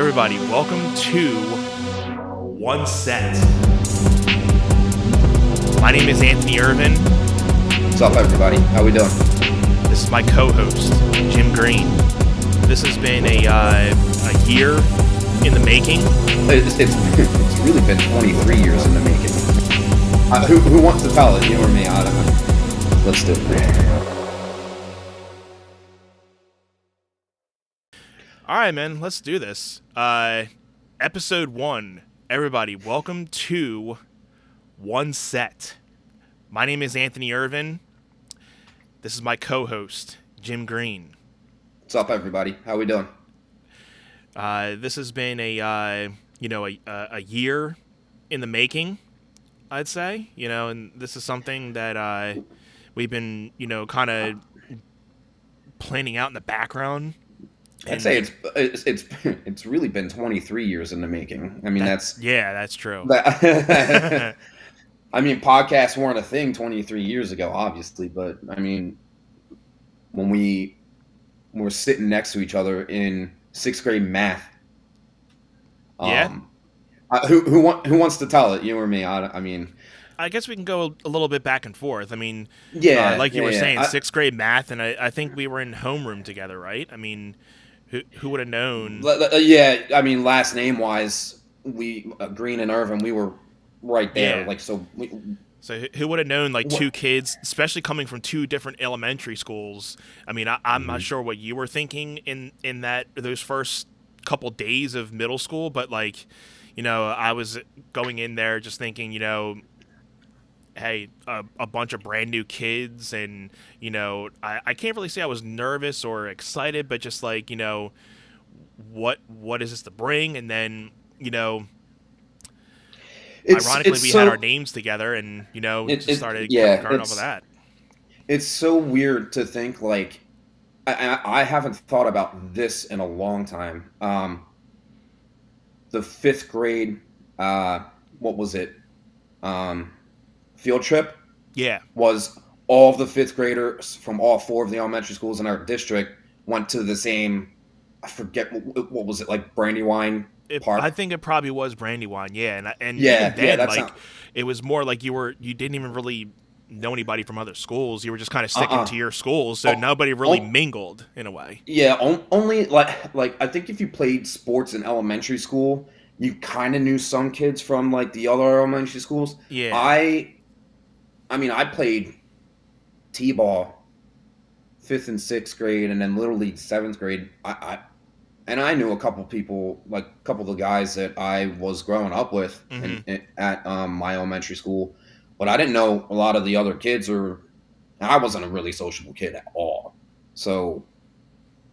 everybody, welcome to One Set. My name is Anthony Irvin. What's up, everybody? How we doing? This is my co-host, Jim Green. This has been a uh, a year in the making. It's, it's, it's really been 23 years in the making. Uh, who, who wants to tell it? You or me? I don't know. Let's do it. All right, man, let's do this. Uh, episode one. Everybody, welcome to One Set. My name is Anthony Irvin. This is my co-host, Jim Green. What's up, everybody? How we doing? Uh, this has been a uh, you know a, a year in the making, I'd say. You know, and this is something that uh, we've been you know kind of planning out in the background I'd say it's it's it's it's really been 23 years in the making. I mean, that, that's yeah, that's true. That, I mean, podcasts weren't a thing 23 years ago, obviously, but I mean, when we were sitting next to each other in sixth grade math, yeah. Um, who who want, who wants to tell it? You or me? I, I mean. I guess we can go a little bit back and forth. I mean, yeah, uh, like you yeah, were yeah. saying, I, sixth grade math, and I, I think we were in homeroom together, right? I mean, who, who would have known? Uh, yeah, I mean, last name wise, we uh, Green and Irvin, we were right there. Yeah. Like so. We, so who would have known? Like two kids, especially coming from two different elementary schools. I mean, I, am Mm-hmm. not sure what you were thinking in in that those first couple days of middle school, but like, you know, I was going in there just thinking, you know, hey, a, a, bunch of brand new kids, and you know, I, I can't really say I was nervous or excited, but just like you know, what what is this to bring? And then you know, it's, ironically, it's we so, had our names together, and you know, it, just it, started yeah, current off of that. It's so weird to think like. I, I haven't thought about this in a long time. Um, the fifth grade, uh, what was it? Um, field trip Yeah. was all of the fifth graders from all four of the elementary schools in our district went to the same i forget what, what was it like brandywine It, park I think it probably was Brandywine, yeah, and and Yeah, then, yeah, that's like not- it was more like you were you didn't even really know anybody from other schools. You were just kind of sticking Uh-uh. to your schools, so Oh, nobody really oh. mingled in a way. yeah on, only like like i think if you played sports in elementary school you kind of knew some kids from like the other elementary schools Yeah, i i mean i played t-ball fifth and sixth grade and then little league seventh grade. I, I and i knew a couple people like a couple of the guys that i was growing up with in, in, at um, my elementary school but i didn't know a lot of the other kids or i wasn't a really sociable kid at all. So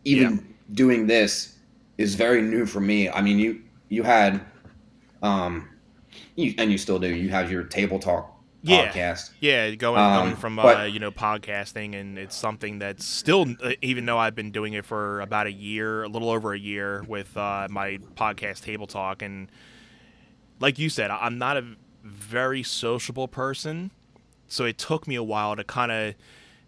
even doing this is very new for me. I mean you you had um you, and you still do you have your table talk Yeah. podcast yeah, going Um, going from uh, you know podcasting, and it's something that's still, uh, even though I've been doing it for about a year, a little over a year, with uh, my podcast Table Talk, and like you said, I'm not a very sociable person, so it took me a while to kind of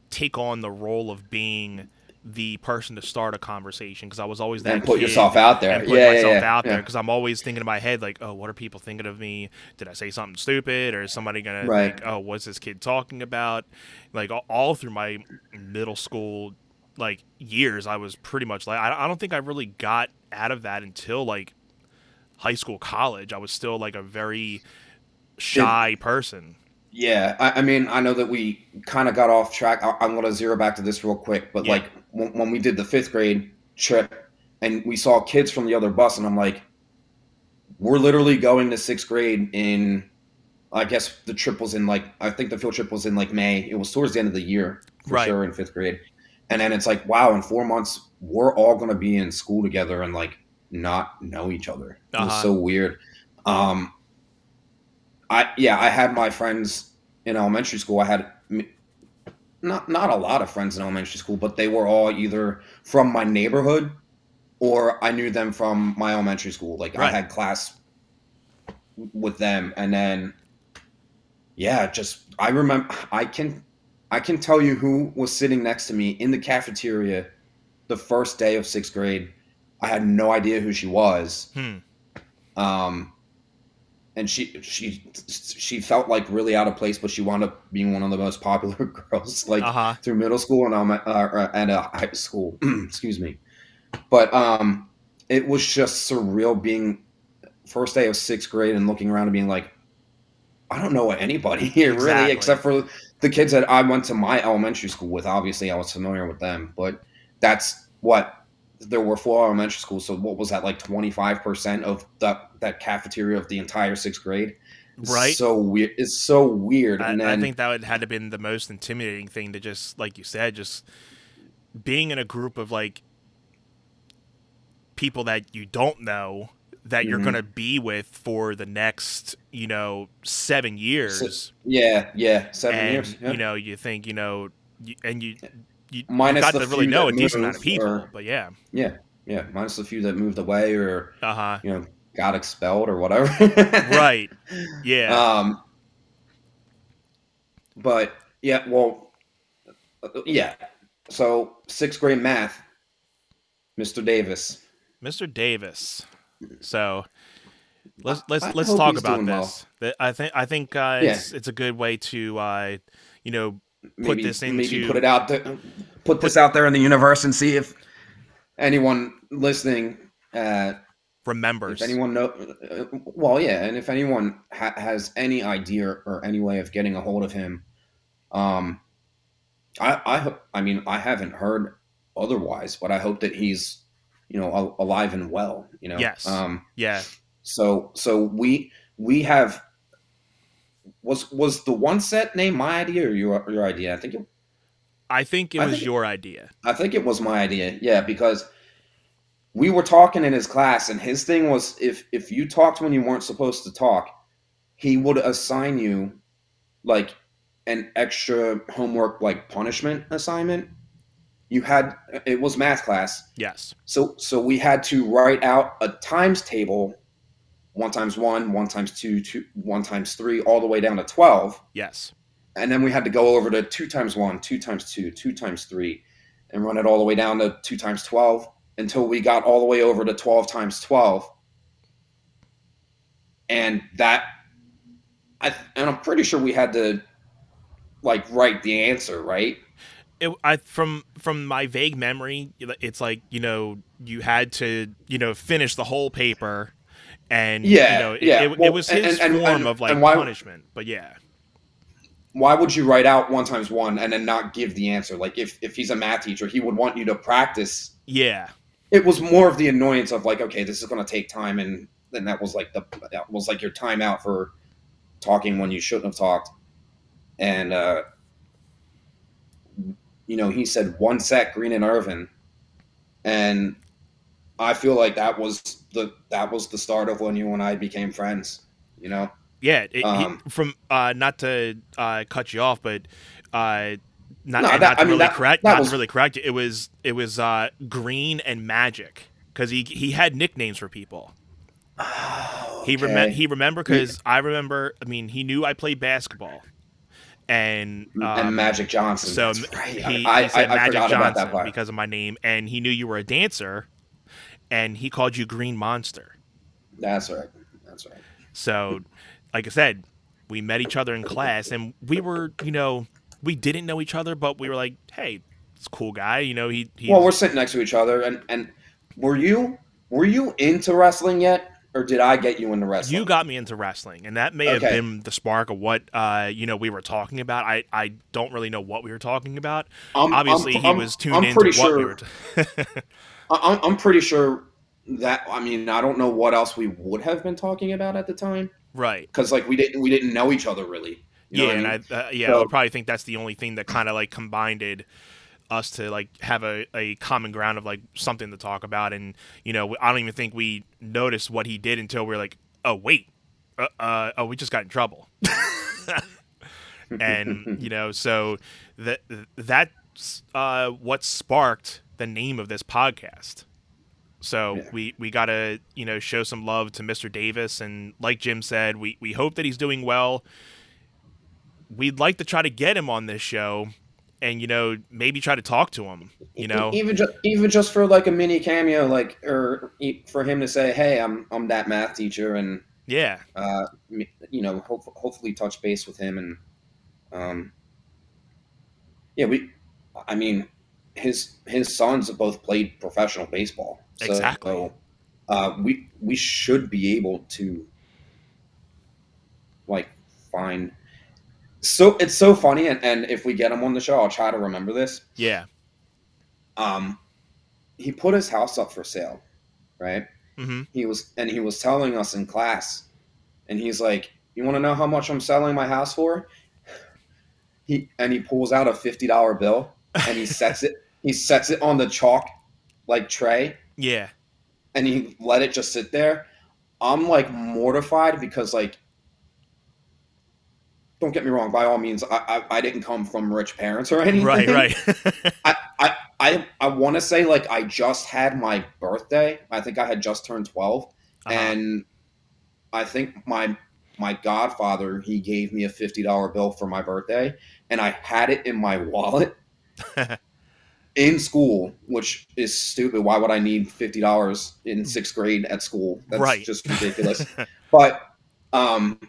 take on the role of being the person to start a conversation because I was always that and put yourself out there and put yeah, myself yeah, yeah, out there because I'm always thinking in my head like, oh, what are people thinking of me? Did I say something stupid, or is somebody gonna Right. think, oh, what's this kid talking about? Like all, through my middle school like years, I was pretty much like I, I don't think I really got out of that until like high school, college. I was still like a very shy person. Yeah, I, I mean, I know that we kind of got off track. I, I'm going to zero back to this real quick, but Yeah. like when, when we did the fifth grade trip and we saw kids from the other bus, and I'm like, we're literally going to sixth grade in, I guess the trip was in like, I think the field trip was in like May. It was towards the end of the year for Right. sure in fifth grade. And then it's like, wow, in four months, we're all going to be in school together and like not know each other. It was Uh-huh. so weird. Um, I yeah, I had my friends in elementary school. I had not not a lot of friends in elementary school, but they were all either from my neighborhood or I knew them from my elementary school. Like I had class with them, and then yeah, just I remember I can I can tell you who was sitting next to me in the cafeteria the first day of sixth grade, I had no idea who she was. Hmm. Um, and she she she felt like really out of place, but she wound up being one of the most popular girls like Uh-huh. through middle school and um, uh, uh, and uh, high school. Excuse me, but um, it was just surreal being first day of sixth grade and looking around and being like, I don't know anybody here Exactly. really, except for the kids that I went to my elementary school with. Obviously, I was familiar with them, but that's what there were four elementary schools. So what was that like twenty five percent of that that cafeteria of the entire sixth grade? Right. So weird. It's so weird. I, and I think that would had to been the most intimidating thing to just like you said, just being in a group of like people that you don't know that you're Mhm. gonna be with for the next, you know, seven years. yeah, yeah, seven and years. Yeah. you know, you think, you know, you, and you you Minus got the to really few know a that decent amount of moved people. or- But yeah. yeah, yeah. Minus the few that moved away or Uh huh. you know got expelled or whatever. Right. Yeah. Um, but yeah, well, yeah. So sixth grade math, Mr. Davis. Mr. Davis. So let's let's I let's talk about doing well. this. I think I think uh, Yeah. it's it's a good way to uh, you know Maybe, this maybe put it out there, put this out there in the universe and see if anyone listening, uh, remembers. if anyone know, uh, well, yeah, and if anyone ha- has any idea or any way of getting a hold of him, um, I, I, I mean, I haven't heard otherwise, but I hope that he's, you know, al- alive and well. You know, Yes. Um, yeah. so, so we we have was was the one set name my idea or your your idea? I think it, I think it I was think- your idea. I think it was my idea. Yeah, because we were talking in his class, and his thing was if if you talked when you weren't supposed to talk, he would assign you like an extra homework like punishment assignment. You had it was math class, Yes. so so we had to write out a times table, one times one, one times two, two one times three, all the way down to twelve Yes. and then we had to go over to two times one, two times two, two times three, and run it all the way down to two times twelve until we got all the way over to twelve times twelve. And that, I and I'm pretty sure we had to, like, write the answer, right? It, I from from my vague memory, it's like you know you had to you know finish the whole paper, and Yeah, you know it, yeah. it, it Well, was his and- and- form and- of like why- punishment. But yeah. Why would you write out one times one and then not give the answer? Like, if if he's a math teacher, he would want you to practice Yeah. it was more of the annoyance of like, okay, this is going to take time, and then that was like the that was like your timeout for talking when you shouldn't have talked, and uh, you know he said one set Green and Irvin, and I feel like that was the that was the start of when you and I became friends. You know, Yeah, it, he- Um, from uh, not to uh, cut you off, but uh, not, No, that- not to I mean, really that- correct, that not was- really correct. It was it was uh, Green and Magic because he he had nicknames for people. He Okay. remem- he remember because I remember. I mean, he knew I played basketball, and um, and Magic Johnson. So right. he, I, he said I, I Magic forgot about that Johnson part. because of my name, and he knew you were a dancer, and he called you Green Monster. That's right. That's right. So, like I said, we met each other in class, and we were, you know, we didn't know each other, but we were like, hey, it's a cool guy. You know, he. He's, Well, we're sitting next to each other, and and were you were you into wrestling yet, or did I get you into wrestling? you got me into wrestling, and that may have been the spark of what uh, you know we were talking about. I, I don't really know what we were talking about. I'm- Obviously, I'm- he I'm- was tuned I'm into what sure, we were. T- I- I'm, I'm pretty sure that I mean I don't know what else we would have been talking about at the time right. because like we didn't we didn't know each other really. You yeah, and I mean? I uh, yeah, So- I would probably think that's the only thing that kind of like combined us to like have a, a common ground of like something to talk about, and you know, I don't even think we noticed what he did until we are like, oh wait, uh, uh oh, we just got in trouble, and you know, so that that's uh, what sparked the name of this podcast. So Yeah. we we gotta you know show some love to Mr. Davis, and like Jim said, we we hope that he's doing well. We'd like to try to get him on this show, and you know maybe try to talk to him. You know, even just even just for like a mini cameo, like or for him to say, "Hey, I'm I'm that math teacher," and yeah, uh, you know, hope, hopefully touch base with him and um, yeah, we. I mean, his his sons have both played professional baseball. So, exactly. So, uh, we we should be able to like find so it's so funny and, and if we get him on the show i'll try to remember this yeah um he put his house up for sale right mm-hmm. he was and he was telling us in class and he's like you want to know how much i'm selling my house for he and he pulls out a $50 bill and he sets it he sets it on the chalk like tray yeah and he let it just sit there i'm like mortified because like don't get me wrong. By all means, I I, I didn't come from rich parents or anything. Right, right. I I I, I want to say like I just had my birthday. I think I had just turned 12 uh-huh. and I think my my godfather he gave me a fifty dollar bill for my birthday, and I had it in my wallet. in school, which is stupid. Why would I need fifty dollars in sixth grade at school? That's right. just ridiculous. but um,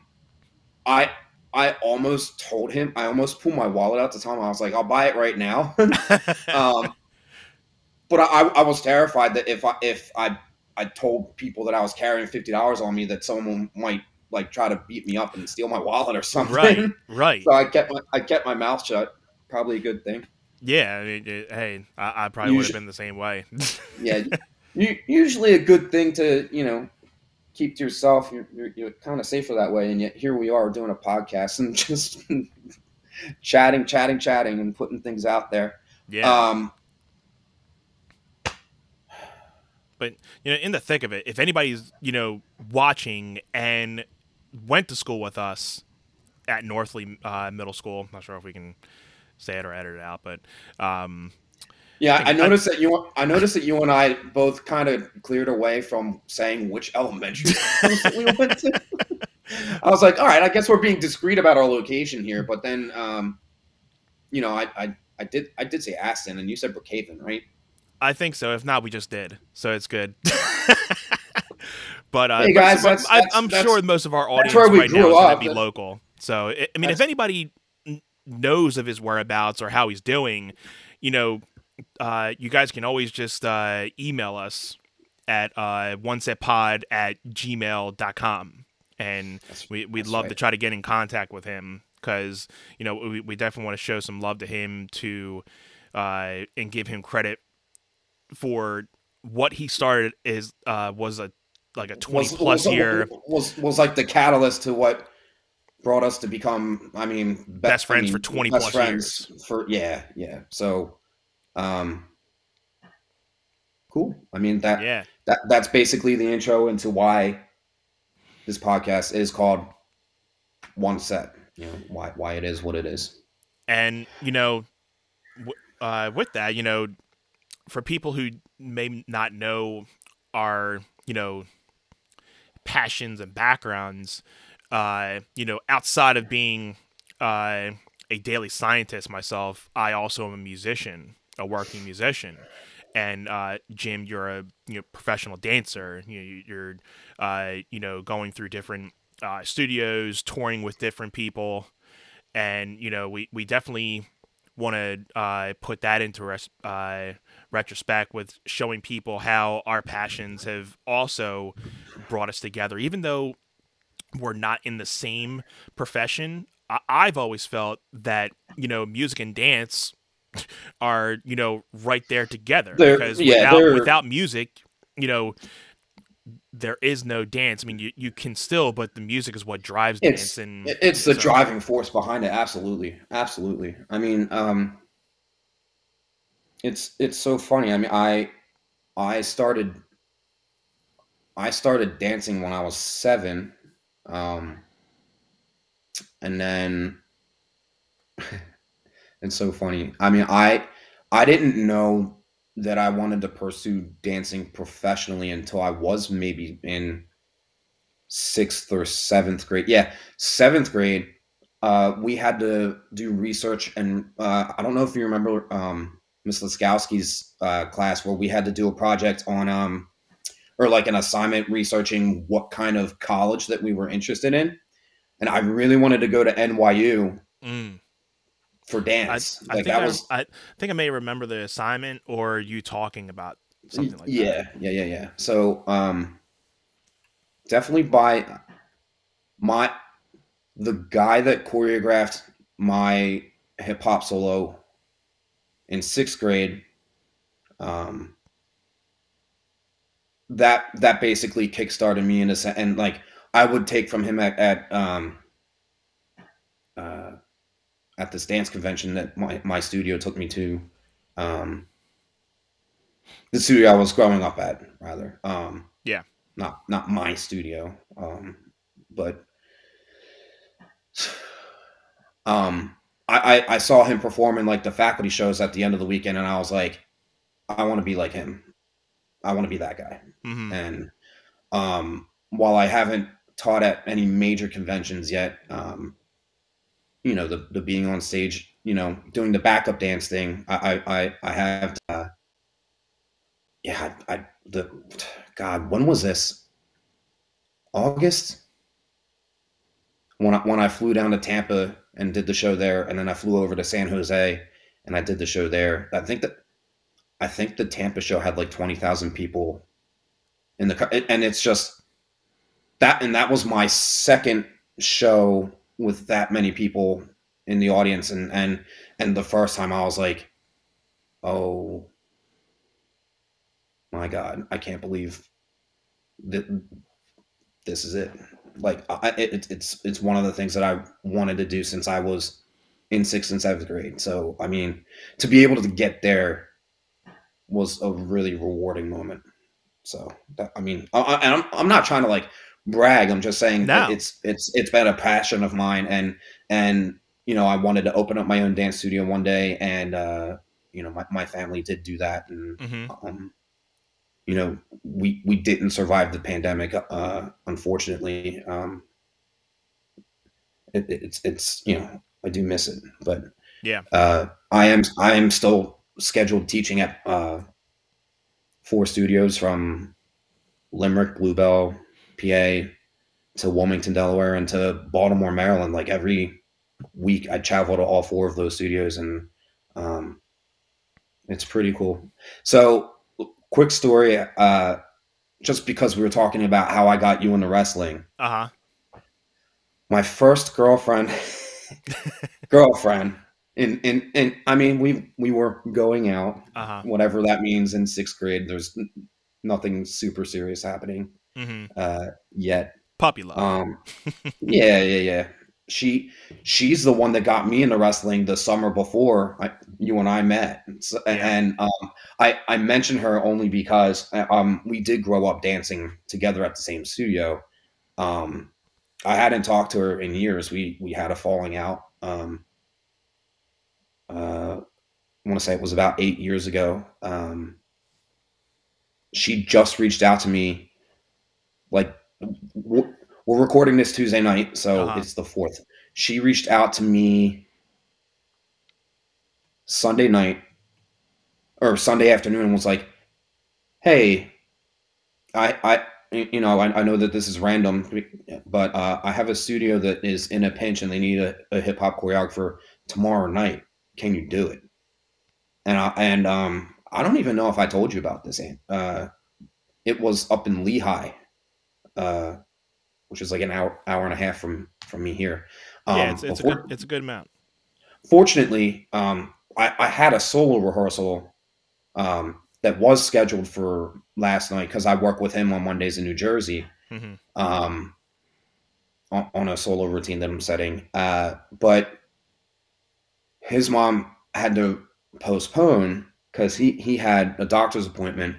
I I almost told him, I almost pulled my wallet out to tell him, I was like, I'll buy it right now. um, but I, I was terrified that if I, if I, I told people that I was carrying fifty dollars on me, that someone might like try to beat me up and steal my wallet or something. Right, right. So I kept my, I kept my mouth shut. Probably a good thing. Yeah, I mean, it, hey, I, I probably would have been the same way. yeah, usually a good thing to you know keep to yourself. You're, you're, you're kind of safer that way. And yet here we are doing a podcast and just chatting, chatting, chatting, and putting things out there. Yeah. Um, but you know, in the thick of it, if anybody's you know watching and went to school with us at Northley uh, Middle School, I'm not sure if we can say it or edit it out, but um, yeah, I, I noticed I, that you. I noticed that you and I both kind of cleared away from saying which elementary we went to. I was like, all right, I guess we're being discreet about our location here. But then, um, you know, I, I, I did, I did say Aston, and you said Brookhaven, right? I think so. If not, we just did, so it's good. but uh, hey guys, but, that's, I, am sure most of our audience right now is going to be local. So, I mean, if anybody knows of his whereabouts or how he's doing, you know, uh, you guys can always just uh, email us at uh, onesetpod at gmail.com. And we, we'd love right. to try to get in contact with him because, you know, we, we definitely want to show some love to him to uh, and give him credit for what he started is uh, was a like a 20 was, plus was, year was was like the catalyst to what brought us to become i mean best, best friends I mean, for 20 plus years for yeah yeah so um, cool. I mean that yeah that that's basically the intro into why this podcast is called One Set. You know why why it is what it is. And you know, uh, with that, you know, for people who may not know our you know passions and backgrounds, uh, you know, outside of being uh, a data scientist myself, I also am a musician a working musician. And uh, Jim, you're a you know, professional dancer. You you're uh, you know going through different uh, studios, touring with different people, and you know we we definitely want to uh, put that into res- retrospect with showing people how our passions have also brought us together, even though we're not in the same profession. I- I've always felt that you know music and dance are you know right there together they're, because yeah, without without music, you know there is no dance. I mean, you, you can still, but the music is what drives it's, dance, and it's the so. driving force behind it. Absolutely, absolutely. I mean, um, it's it's so funny. I mean, I I started I started dancing when I was seven, um, and then It's so funny. I mean, I I didn't know that I wanted to pursue dancing professionally until I was maybe in sixth or seventh grade. Yeah, seventh grade. uh, we had to do research, and uh, I don't know if you remember um, Miss Laskowski's uh, class where we had to do a project on um, or like an assignment researching what kind of college that we were interested in, and I really wanted to go to NYU. Mm. For dance, I, I like think that I, was I think I may remember the assignment or you talking about something like yeah, that. yeah, yeah, yeah. So, um, definitely by my the guy that choreographed my hip hop solo in sixth grade. Um, that that basically kickstarted me in a sense, and like I would take from him at, at um, uh, at this dance convention that my, my studio took me to. Um, the studio I was growing up at, rather. Um, Yeah. Not not my studio, um, but um, I, I I saw him perform in like the faculty shows at the end of the weekend, and I was like, I want to be like him. I want to be that guy. hmm And um, while I haven't taught at any major conventions yet, um, you know, the, the being on stage, you know, doing the backup dance thing, I I I, I have. Uh, yeah, I, I the God, when was this? August. When I, when I flew down to Tampa and did the show there, and then I flew over to San Jose and I did the show there. I think that I think the Tampa show had like twenty thousand people in the and it's just that and that was my second show with that many people in the audience and and and the first time I was like oh my god I can't believe that this is it. Like I, it, it's it's one of the things that I wanted to do since I was in sixth and seventh grade. So I mean to be able to get there was a really rewarding moment so that, I mean, I, I, and I'm I'm not trying to like brag. I'm just saying No. it's it's it's been a passion of mine, and and you know I wanted to open up my own dance studio one day, and uh, you know my, my family did do that, and hmm um, you know we we didn't survive the pandemic, uh, unfortunately. Um, it, it's it's you know I do miss it, but Yeah. uh, I am I am still scheduled teaching at uh, four studios from Limerick, Blue Bell, PA, to Wilmington, Delaware, and to Baltimore, Maryland. Like every week, I travel to all four of those studios, and um, it's pretty cool. So, quick story. Uh, just because we were talking about how I got you into wrestling, Uh huh. my first girlfriend, girlfriend, in in in. I mean, we we were going out, Uh huh. whatever that means in sixth grade. There's nothing super serious happening hmm uh, yet. Puppy love. Um, yeah, yeah, yeah. She she's the one that got me into wrestling the summer before I, you and I met, so, Yeah. and um, I I mentioned her only because uh, um we did grow up dancing together at the same studio. Um, I hadn't talked to her in years. We we had a falling out. Um, uh, I want to say it was about eight years ago. Um, she just reached out to me, like we're recording this Tuesday night, so Uh-huh. it's the fourth. She reached out to me Sunday night or Sunday afternoon and was like, "Hey, I, I, you know, I, I know that this is random, but uh, I have a studio that is in a pinch and they need a, a hip hop choreographer tomorrow night. Can you do it?" And I, and um, I don't even know if I told you about this. Uh, it was up in Lehigh, uh, which is like an hour, hour and a half from from me here. Um, yeah, it's, it's a good it's a good amount. fortunately, um, I, I had a solo rehearsal um, that was scheduled for last night because I work with him on Mondays in New Jersey hmm um, on, on a solo routine that I'm setting. Uh, but his mom had to postpone because he, he had a doctor's appointment.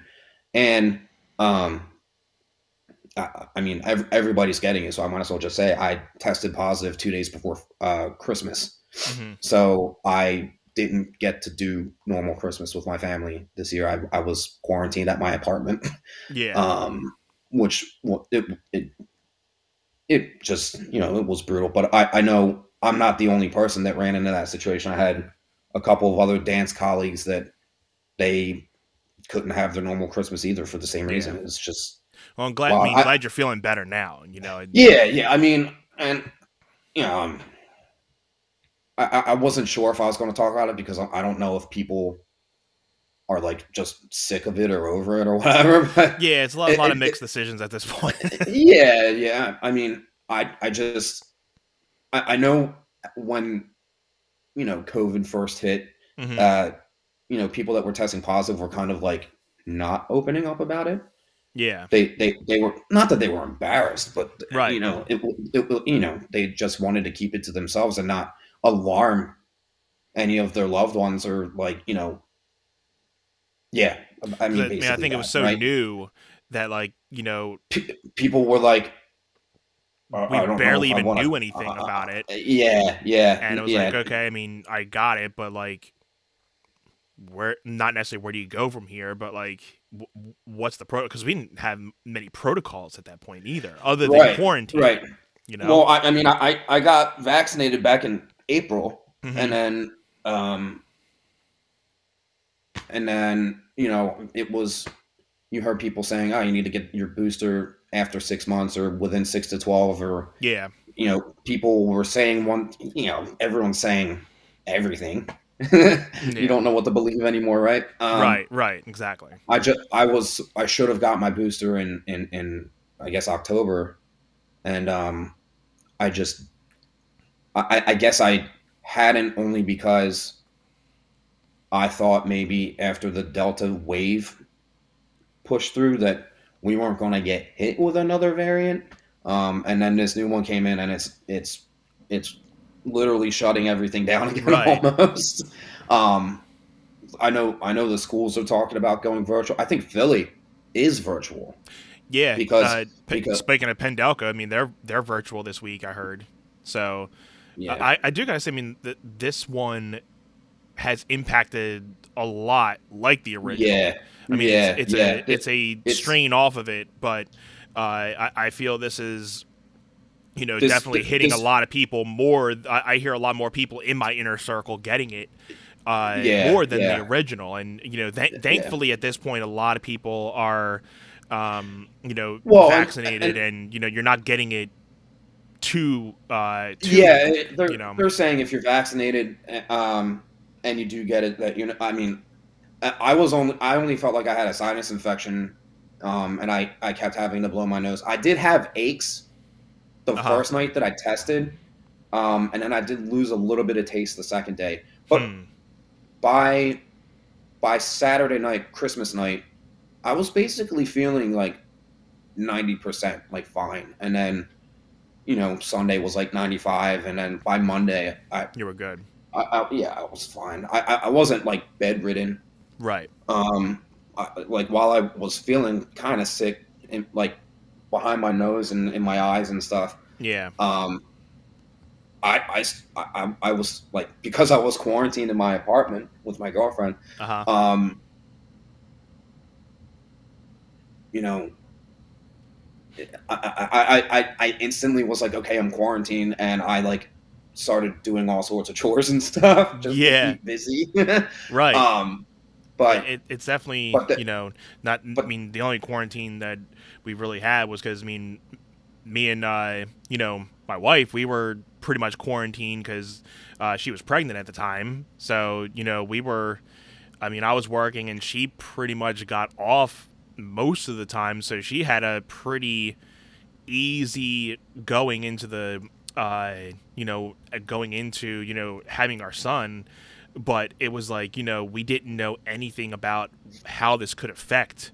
And um, I, I mean, ev- everybody's getting it. So I might as well just say I tested positive two days before uh, Christmas. hmm So I didn't get to do normal Christmas with my family this year. I, I was quarantined at my apartment, Yeah. um, which well, it, it it just you know it was brutal. But I, I know I'm not the only person that ran into that situation. I had a couple of other dance colleagues that they couldn't have their normal Christmas either for the same reason. Yeah. It's just Well, I'm glad. Well, I mean, I- glad you're feeling better now. You know. yeah, yeah. I mean, and you know, um, I, I wasn't sure if I was going to talk about it because I don't know if people are like just sick of it or over it or whatever. But Yeah, it's a lot, It- lot of mixed decisions at this point. yeah, yeah. I mean, I I just I, I know when you know COVID first hit, Mhm. uh, you know, people that were testing positive were kind of like not opening up about it. yeah, They they they were not that they were embarrassed, but Right. you know, it, it you know they just wanted to keep it to themselves and not alarm any of their loved ones or like you know. Yeah, I mean, I, mean, I think it was so right? new that like you know P- people were like, "I- we I barely even wanna- knew anything uh, about it, Yeah, yeah, and it was yeah. like okay, I mean, I got it, but like, where not necessarily where do you go from here, but like, w- what's the pro? Because we didn't have many protocols at that point either, other than Right, quarantine. right. You know. Well, I, I mean, I I got vaccinated back in April, Mhm. and then um, and then you know it was you heard people saying, oh, you need to get your booster after six months or within six to twelve, or yeah. you know, people were saying one, you know, everyone's saying everything. Yeah. You don't know what to believe anymore, right? Um, right. Right. Exactly. I just I was I should have got my booster in in in I guess October, and um, I just I I guess I hadn't only because I thought maybe after the Delta wave pushed through that we weren't going to get hit with another variant, um, and then this new one came in and it's it's it's literally shutting everything down again Right. almost. Um, I know I know the schools are talking about going virtual. I think Philly is virtual. Yeah. Because- uh, because- speaking of Penn-Delco, I mean they're they're virtual this week. I heard. So Yeah. I, I do gotta say, I mean, th- this one has impacted a lot like the original. yeah. I mean, yeah, it's, it's yeah. a it's a it's- strain off of it, but uh, I, I feel this is, you know, This- definitely this- hitting a lot of people more. I, I hear a lot more people in my inner circle getting it. Uh, Yeah, more than yeah. the original, and you know, th- thankfully at this point, a lot of people are, um, you know, Well, and- vaccinated, and, you know, you're not getting it too, uh, too yeah, they're, you know. they're saying if you're vaccinated um, and you do get it, that you know, I mean, I was only I only felt like I had a sinus infection, um, and I I kept having to blow my nose. I did have aches the Uh-huh. first night that I tested, um, and then I did lose a little bit of taste the second day. But Hmm. by by Saturday night, Christmas night, I was basically feeling like ninety percent, like fine, and then. You know, Sunday was like ninety-five, and then by Monday, I, you were good, I, I yeah, I was fine. I, I, I wasn't like bedridden. right? Um, I, like while I was feeling kind of sick, in, like behind my nose and in my eyes and stuff. Yeah, Um, i i i was like because I was quarantined in my apartment with my girlfriend. uh huh. Um, you know, I, I, I, I, I instantly was like, okay, I'm quarantined, and I like started doing all sorts of chores and stuff. Just Yeah. busy. right. um, but it, it's definitely but the- you know not. but- I mean, the only quarantine that we really had was because I mean, me and uh, you know my wife, we were pretty much quarantined because uh, she was pregnant at the time. So you know we were. I mean, I was working and she pretty much got off most of the time, so she had a pretty easy going into the uh you know going into you know having our son but it was like you know we didn't know anything about how this could affect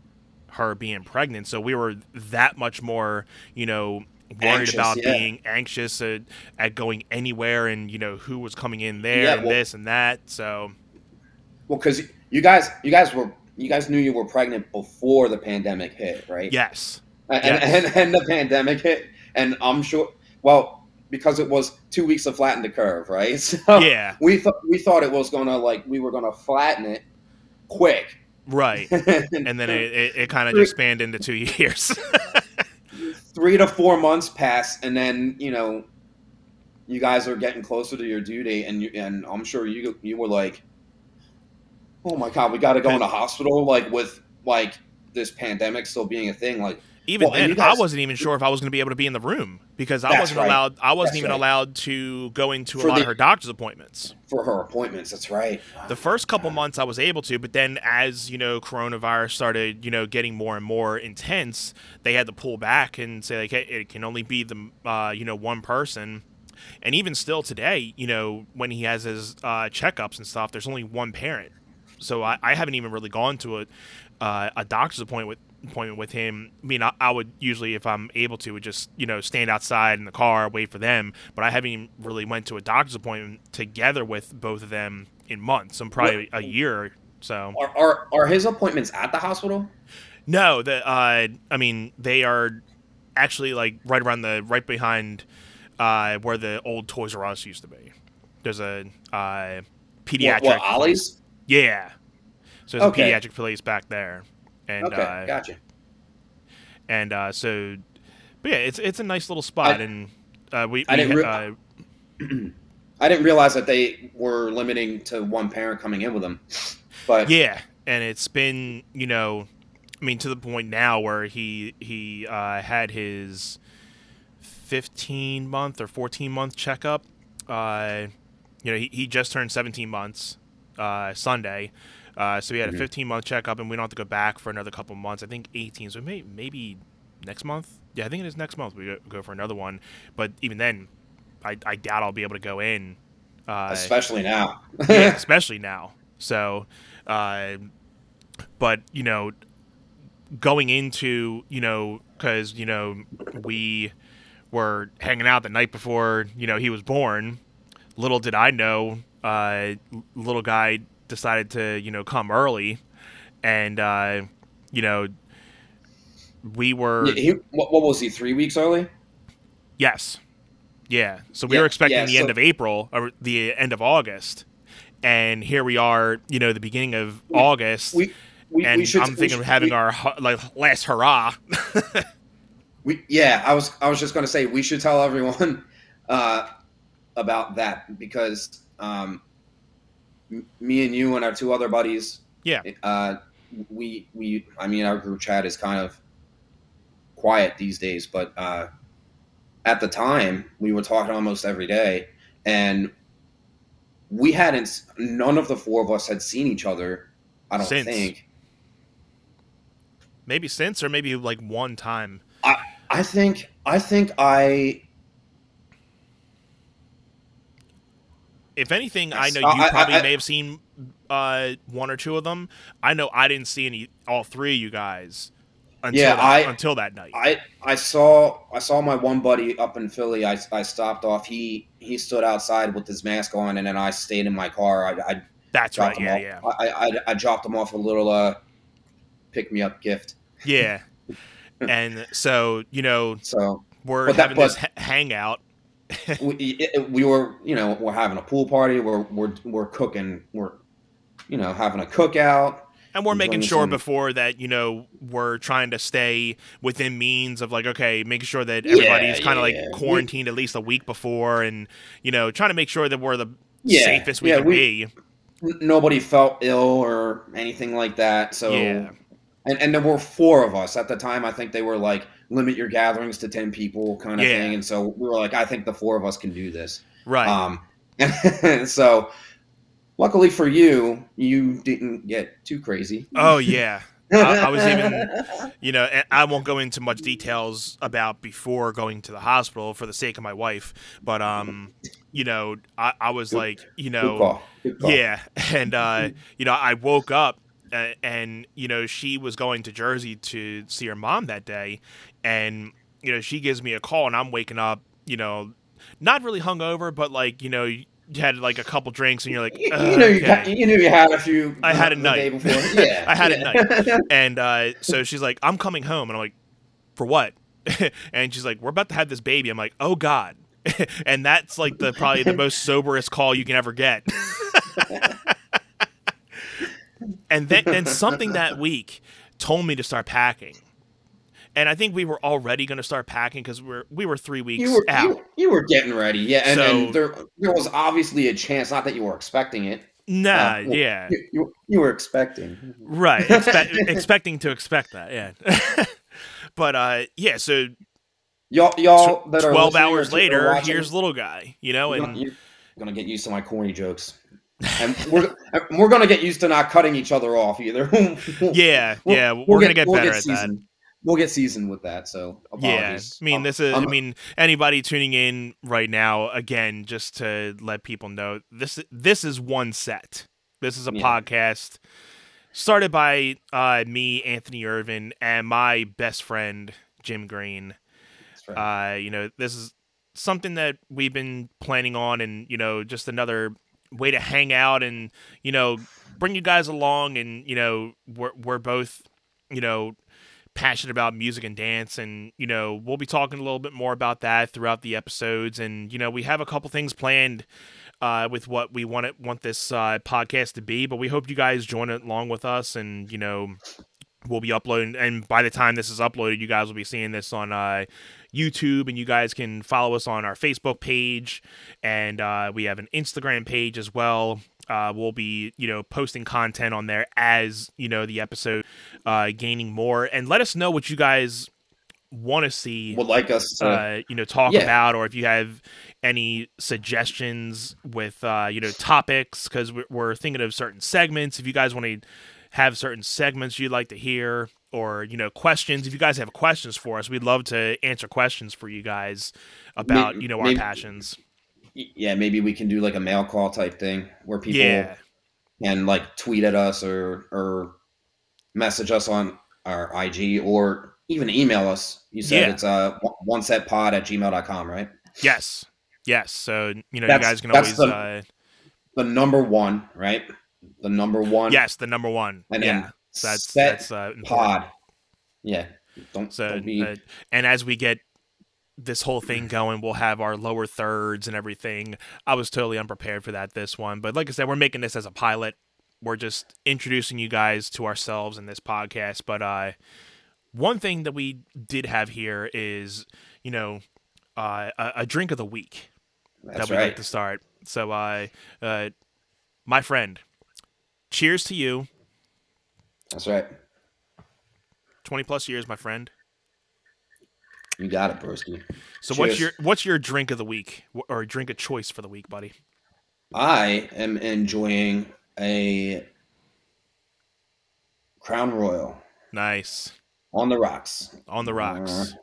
her being pregnant so we were that much more you know worried Anxious, about yeah. being anxious at, at going anywhere and you know who was coming in there Yeah, and well- this and that so well, because you guys, you guys were, you guys knew you were pregnant before the pandemic hit, right? yes And, Yes. and, and the pandemic hit, and I'm sure. Well, because it was two weeks to flatten the curve, right? So yeah we thought we thought it was gonna like we were gonna flatten it quick, right and then it, it, it kind of just spanned into two years three to four months pass, and then you know, you guys are getting closer to your due date, and you, and I'm sure you you were like, oh my god, we got to go in the hospital, like with like this pandemic still being a thing, like. Even Well, then, guys- I wasn't even sure if I was going to be able to be in the room because I wasn't right. allowed. I wasn't That's even right. allowed to go into a lot the- of her doctor's appointments. for her appointments. That's right. The first couple months I was able to, but then as you know, coronavirus started, you know, getting more and more intense, they had to pull back and say like, hey, it can only be the, uh, you know, one person. And even still today, you know, when he has his uh, checkups and stuff, there's only one parent. So I, I haven't even really gone to a uh, a doctor's appointment with, appointment with him. I mean, I, I would usually, if I'm able to, would just you know stand outside in the car, wait for them. But I haven't even really went to a doctor's appointment together with both of them in months. I'm probably a year. or So Are, are are his appointments at the hospital? no, the uh, I mean they are actually like right around the right behind uh, where the old Toys R Us used to be. There's a uh, pediatric. What, what Ollie's? Yeah. So there's Okay. a pediatric place back there, and Okay, uh, gotcha. and uh, so, but yeah, it's it's a nice little spot, I- and uh, we, I we didn't re- uh, I didn't realize that they were limiting to one parent coming in with them. But yeah, and it's been you know, I mean to the point now where he he uh, had his fifteen month or fourteen month checkup. Uh, you know, he, he just turned seventeen months uh, Sunday. Uh, so we had a Mhm. 15 month checkup, and we don't have to go back for another couple months. I think 18, so may, maybe next month. Yeah, I think it is next month. We go, go for another one, but even then, I, I doubt I'll be able to go in. Uh, especially now. yeah, especially now. So, uh, but you know, going into you know, because you know we were hanging out the night before you know he was born. Little did I know, uh, little guy decided to you know come early, and uh, you know we were Yeah, he, what, what was he? Three weeks early? Yes. Yeah. So we Yeah, were expecting yeah, the end of April or the end of August. And here we are, you know, the beginning of We- August. We we, and should. I'm thinking should- of having our like last hurrah. We, yeah, I was I was just going to say we should tell everyone uh, about that because um, me and you and our two other buddies. Yeah. Uh, we we I mean our group chat is kind of quiet these days, but uh, at the time we were talking almost every day, and we hadn't. None of the four of us had seen each other. I don't Since. think. maybe since or maybe like one time. I think I think I If anything, I Yes. know Uh, you I- I- probably I- may have seen uh, one or two of them. I know I didn't see any all three of you guys until Yeah, that, I- until that night. I I saw I saw my one buddy up in Philly. I, I stopped off. He he stood outside with his mask on, and then I stayed in my car. I, I That's right. Yeah, off. yeah. I, I I dropped him off a little uh pick me up gift. Yeah. and so, you know, So we're But that- having this but- ha- hangout. we we were you know we're having a pool party. We're we're we're cooking. We're you know having a cookout. And we're making sure before that, you know, we're trying to stay within means of like, okay, making sure that Yeah, everybody's kind of yeah, like yeah. quarantined at least a week before and, you know, trying to make sure that we're the Yeah, safest we yeah, can we- be. Nobody felt ill or anything like that. So Yeah. and and there were four of us at the time. I think they were like limit your gatherings to ten people kind of Yeah. thing. And so we were like, I think the four of us can do this. Right. Um, and so luckily for you, you didn't get too crazy. oh, yeah. I- I was even- You know, I won't go into much details about before going to the hospital for the sake of my wife, but, um, you know, I, I was like, you Good know, call. Good call. Yeah, and uh, you know, I woke up uh, and you know she was going to Jersey to see her mom that day, and you know she gives me a call, and I'm waking up, you know, not really hungover, but like you know you had like a couple drinks, and you're like, You, "Uh, you know, you, okay." got, you knew you had a few. I had a night. before. Yeah, I had a yeah. and uh, so she's like, I'm coming home, and I'm like, for what? and she's like, we're about to have this baby. I'm like, oh god. and that's like the probably the most soberest call you can ever get. and then then something that week told me to start packing. And I think we were already going to start packing because we're we were three weeks You were out. you, you were getting ready, yeah, and, So- and there there was obviously a chance, not that you were expecting it. nah, uh, well, yeah, You, you, you were expecting. right. Expe- expecting to expect that, yeah. but uh, yeah. So Y'all, y'all that twelve hours later, watching, here's little guy. You know, and gonna, you're gonna get used to my corny jokes, and we're we're gonna get used to not cutting each other off either. yeah, We'll- yeah, we'll we're gonna get we'll better at that. We'll get seasoned with that. So Yeah. I mean Um, this is. I um, mean anybody tuning in right now, again, just to let people know this. This is one set. This is a Yeah. podcast started by uh, me, Anthony Irvin, and my best friend Jim Green. right. Uh, you know, this is something that we've been planning on, and you know, just another way to hang out and you know bring you guys along. And you know, we're we're both you know passionate about music and dance, and you know, we'll be talking a little bit more about that throughout the episodes. And you know, we have a couple things planned. Uh, with what we want it, want this uh, podcast to be, but we hope you guys join it along with us, and you know, we'll be uploading. And by the time this is uploaded, you guys will be seeing this on uh, YouTube, and you guys can follow us on our Facebook page, and uh, we have an Instagram page as well. Uh, we'll be, you know, posting content on there as you know the episode uh, gaining more, and let us know what you guys want to see. Would like us to. Uh, you know, talk yeah. about, or if you have any suggestions with, uh, you know, topics, because we're, we're thinking of certain segments. If you guys want to have certain segments you'd like to hear, or you know, questions. If you guys have questions for us, we'd love to answer questions for you guys about, May- you know, our maybe- passions. Yeah, maybe we can do like a mail call type thing where people Yeah, can like tweet at us or or message us on our IG or even email us. You said Yeah. it's uh one set pod at gmail.com, right? yes, yes. So you know, That's- you guys can always, the- uh, The number one, right? The number one. yes, the number one. And yeah, then that's set that's uh, important. pod. Yeah. Don't, So, don't be uh, and as we get this whole thing going, we'll have our lower thirds and everything. I was totally unprepared for that this one, but like I said, we're making this as a pilot. We're just introducing you guys to ourselves in this podcast. But uh, one thing that we did have here is, you know, uh, a, a drink of the week that's that we'd right. like to start. So, uh, uh, my friend, cheers to you. That's right. Twenty plus years, my friend. You got it, broski. So, what's your what's your drink of the week or drink of choice for the week, buddy? I am enjoying a Crown Royal Nice on the rocks. on the rocks.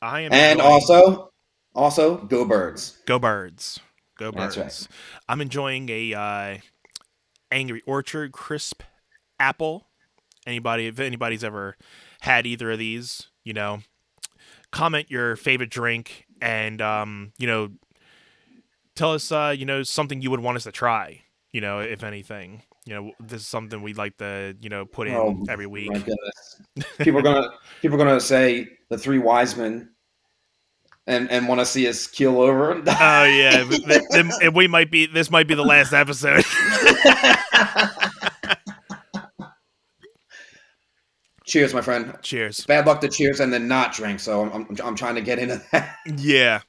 I am And enjoying- also also go birds. go birds, go birds. That's right. I'm enjoying a uh, Angry Orchard crisp apple. Anybody, if anybody's ever had either of these, you know, comment your favorite drink and um, you know, tell us uh, you know something you would want us to try. You know, if anything, you know, this is something we'd like to you know put in Oh, every week. People are gonna people are gonna say the three wise men and and want to see us keel over. Oh yeah, th- th- th- we might be. This might be the last episode. cheers, my friend. Cheers. Bad luck to cheers and then not drink. So I'm I'm, I'm trying to get into that. Yeah.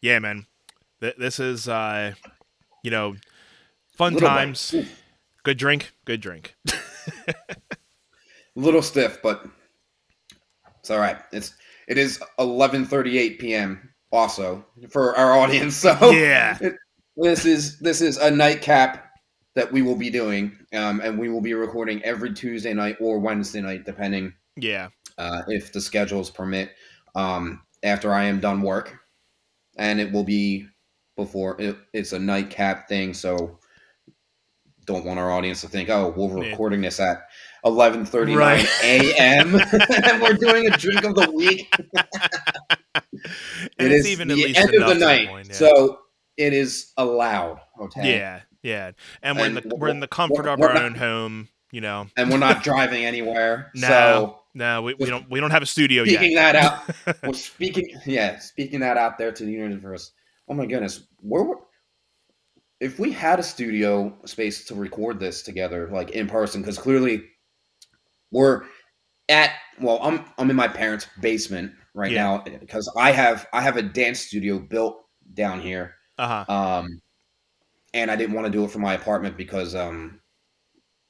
Yeah, man. Th- this is, uh, you know, fun Little times. Good drink. Good drink. little stiff, but it's all right. It's it is 11:38 p.m. also for our audience. So Yeah. this is this is a nightcap that we will be doing, um, and we will be recording every Tuesday night or Wednesday night, depending Yeah. uh, if the schedules permit. Um, after I am done work, and it will be before it, it's a nightcap thing. So don't want our audience to think, oh, we're recording this at 11:39 Right. a.m. and we're doing a drink of the week. It it's is even at the end of the night, point, yeah. so it is allowed. Okay. yeah. Yeah. And we're in And the we're in the comfort of our not- own home. You know. And we're not driving anywhere. No. So No, we, we don't we don't have a studio speaking yet. that out, well, speaking yeah, speaking that out there to the universe. Oh my goodness, where were, if we had a studio space to record this together, like in person, because clearly we're at well, I'm I'm in my parents' basement right Yeah. now because I have I have a dance studio built down here. Uh huh. Um, and I didn't want to do it for my apartment because um,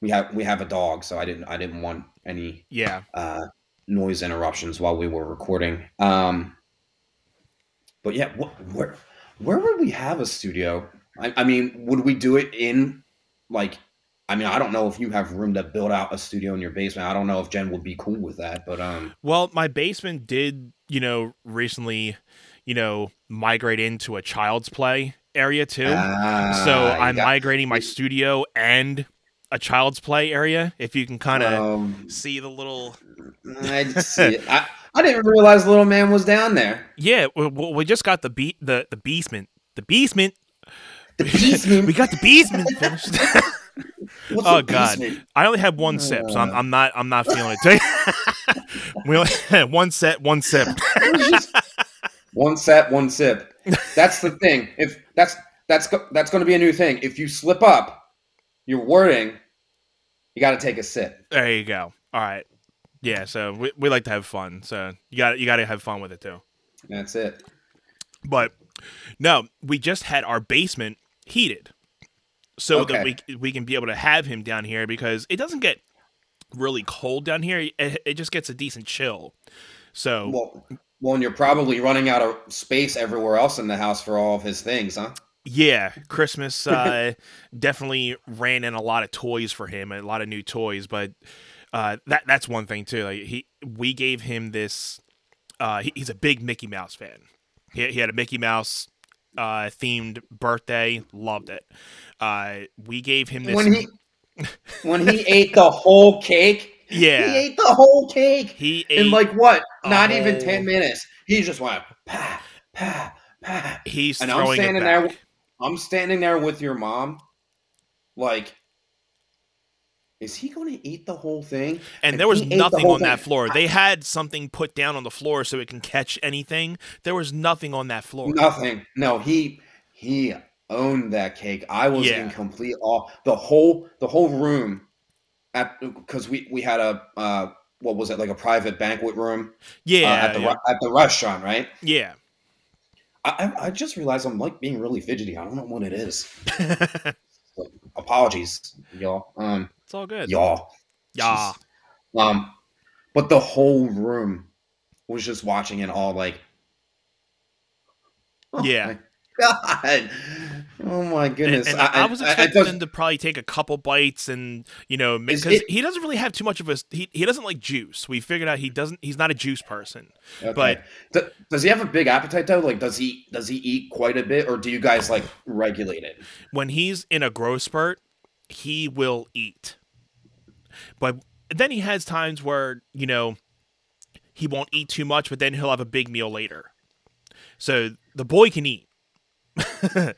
we have we have a dog, so I didn't I didn't want any Yeah. uh, noise interruptions while we were recording. Um, but yeah, wh- where where would we have a studio? I, I mean, would we do it in like? I mean, I don't know if you have room to build out a studio in your basement. I don't know if Jen would be cool with that, but um, Well, my basement did, you know, recently, you know, migrate into a child's play area too. ah, so I'm got- migrating my studio and a child's play area. If you can kind of um, see the little, I see it. I, I didn't realize little man was down there. yeah, we, we we just got the beat the the basement, the basement. The basement. we got the basement finished. What's oh God, basement? I only had one sip, so I'm, Uh. I'm not I'm not feeling it. we only had one set, one sip. one set, one sip. That's the thing. If that's that's that's going to be a new thing. If you slip up, your wording, you got to take a sip. There you go. All right. Yeah, so we, we like to have fun. So you got you got to have fun with it too. That's it. But no, we just had our basement heated, so that we we can be able to have him down here because it doesn't get really cold down here. It, it just gets a decent chill. So Well, well, and you're probably running out of space everywhere else in the house for all of his things, huh? yeah, Christmas uh, definitely ran in a lot of toys for him, a lot of new toys. But uh, that that's one thing too. Like he, we gave him this. Uh, he, he's a big Mickey Mouse fan. He, he had a Mickey Mouse uh, themed birthday. Loved it. Uh, we gave him this. When he when he ate the whole cake, yeah, he ate the whole cake he ate. in like what? Not even ten minutes. He just went pa pa pa. he's and I'm standing there- I'm standing there with your mom, like, is he going to eat the whole thing? and there was the nothing whole on that floor. They had something put down on the floor so it can catch anything. There was nothing on that floor. Nothing. No, he he owned that cake. I was Yeah. in complete awe. The whole the whole room, because we we had a uh, what was it like a private banquet room Yeah, uh, at the yeah, at the restaurant, right? yeah. I, I just realized I'm like being really fidgety. I don't know what it is. Apologies, y'all. Um, it's all good. y'all. Yeah. Um, but the whole room was just watching it all like. Oh Yeah. God. Oh my goodness. and I, I was I- I expecting him to probably take a couple bites and you know because it- he doesn't really have too much of a he, he doesn't like juice. We figured out he doesn't he's not a juice person. okay. but- Do- does he have a big appetite though? Like, does he does he eat quite a bit, or do you guys like regulate it? When he's in a growth spurt, he will eat. But then he has times where you know he won't eat too much, but then he'll have a big meal later. So the boy can eat.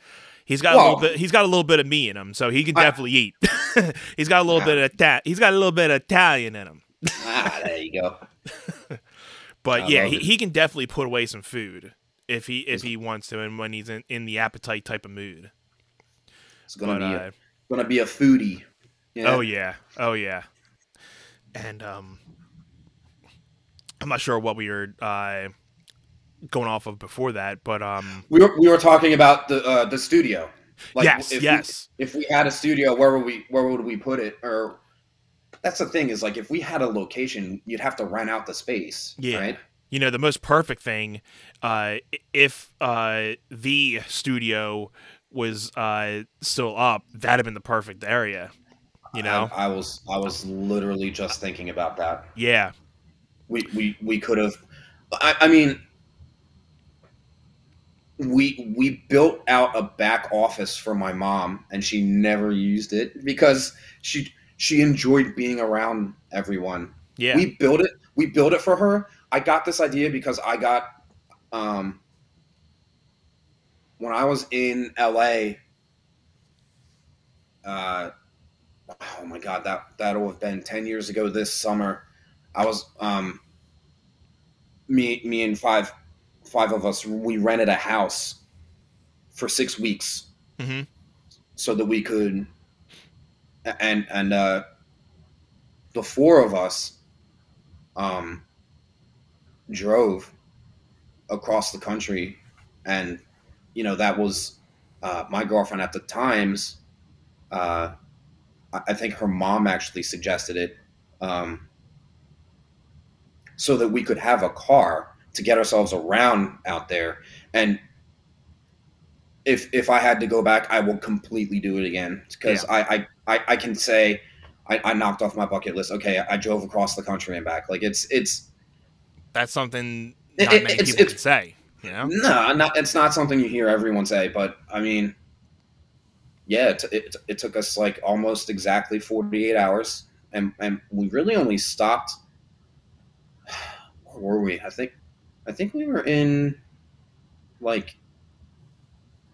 he's got a little bit. He's got a little bit of me in him, so he can I- definitely eat. he's got a little bit of Ita- He's got a little bit of Italian in him. ah, there you go. But I yeah, he, he can definitely put away some food if he if he wants to, and when he's in, in the appetite type of mood. It's gonna But be uh, a, gonna be a foodie. Yeah. oh yeah, oh yeah, and um, I'm not sure what we were uh going off of before that, but um, We were we were talking about the uh, the studio. yes, if we- yes, if we had a studio, where would we where would we put it? Or that's the thing is like if we had a location, you'd have to rent out the space. Yeah. Right. you know the most perfect thing, uh, if uh the studio was uh still up, that'd have been the perfect area. You know, I, I was I was literally just thinking about that. yeah, We we we could have. I, I mean. We we built out a back office for my mom, and she never used it because she she enjoyed being around everyone. yeah, we built it we built it for her. I got this idea because i got um when i was in la uh oh my god that that'll have been 10 years ago this summer. I was um me me and five five of us we rented a house for six weeks. Hmm so that we could and and uh the four of us um, drove across the country, and you know that was uh, my girlfriend at the times. Uh, I I think her mom actually suggested it, um, so that we could have a car to get ourselves around out there. And if if I had to go back, I will completely do it again because I, I I I can say I, I knocked off my bucket list. Okay, I drove across the country and back. Like it's it's That's something not it- many it's- people it's- can say. You know? no, not it's not something you hear everyone say. But I mean, yeah, it, it, it took us like almost exactly forty eight hours, and and we really only stopped. Where were we? I think I think we were in like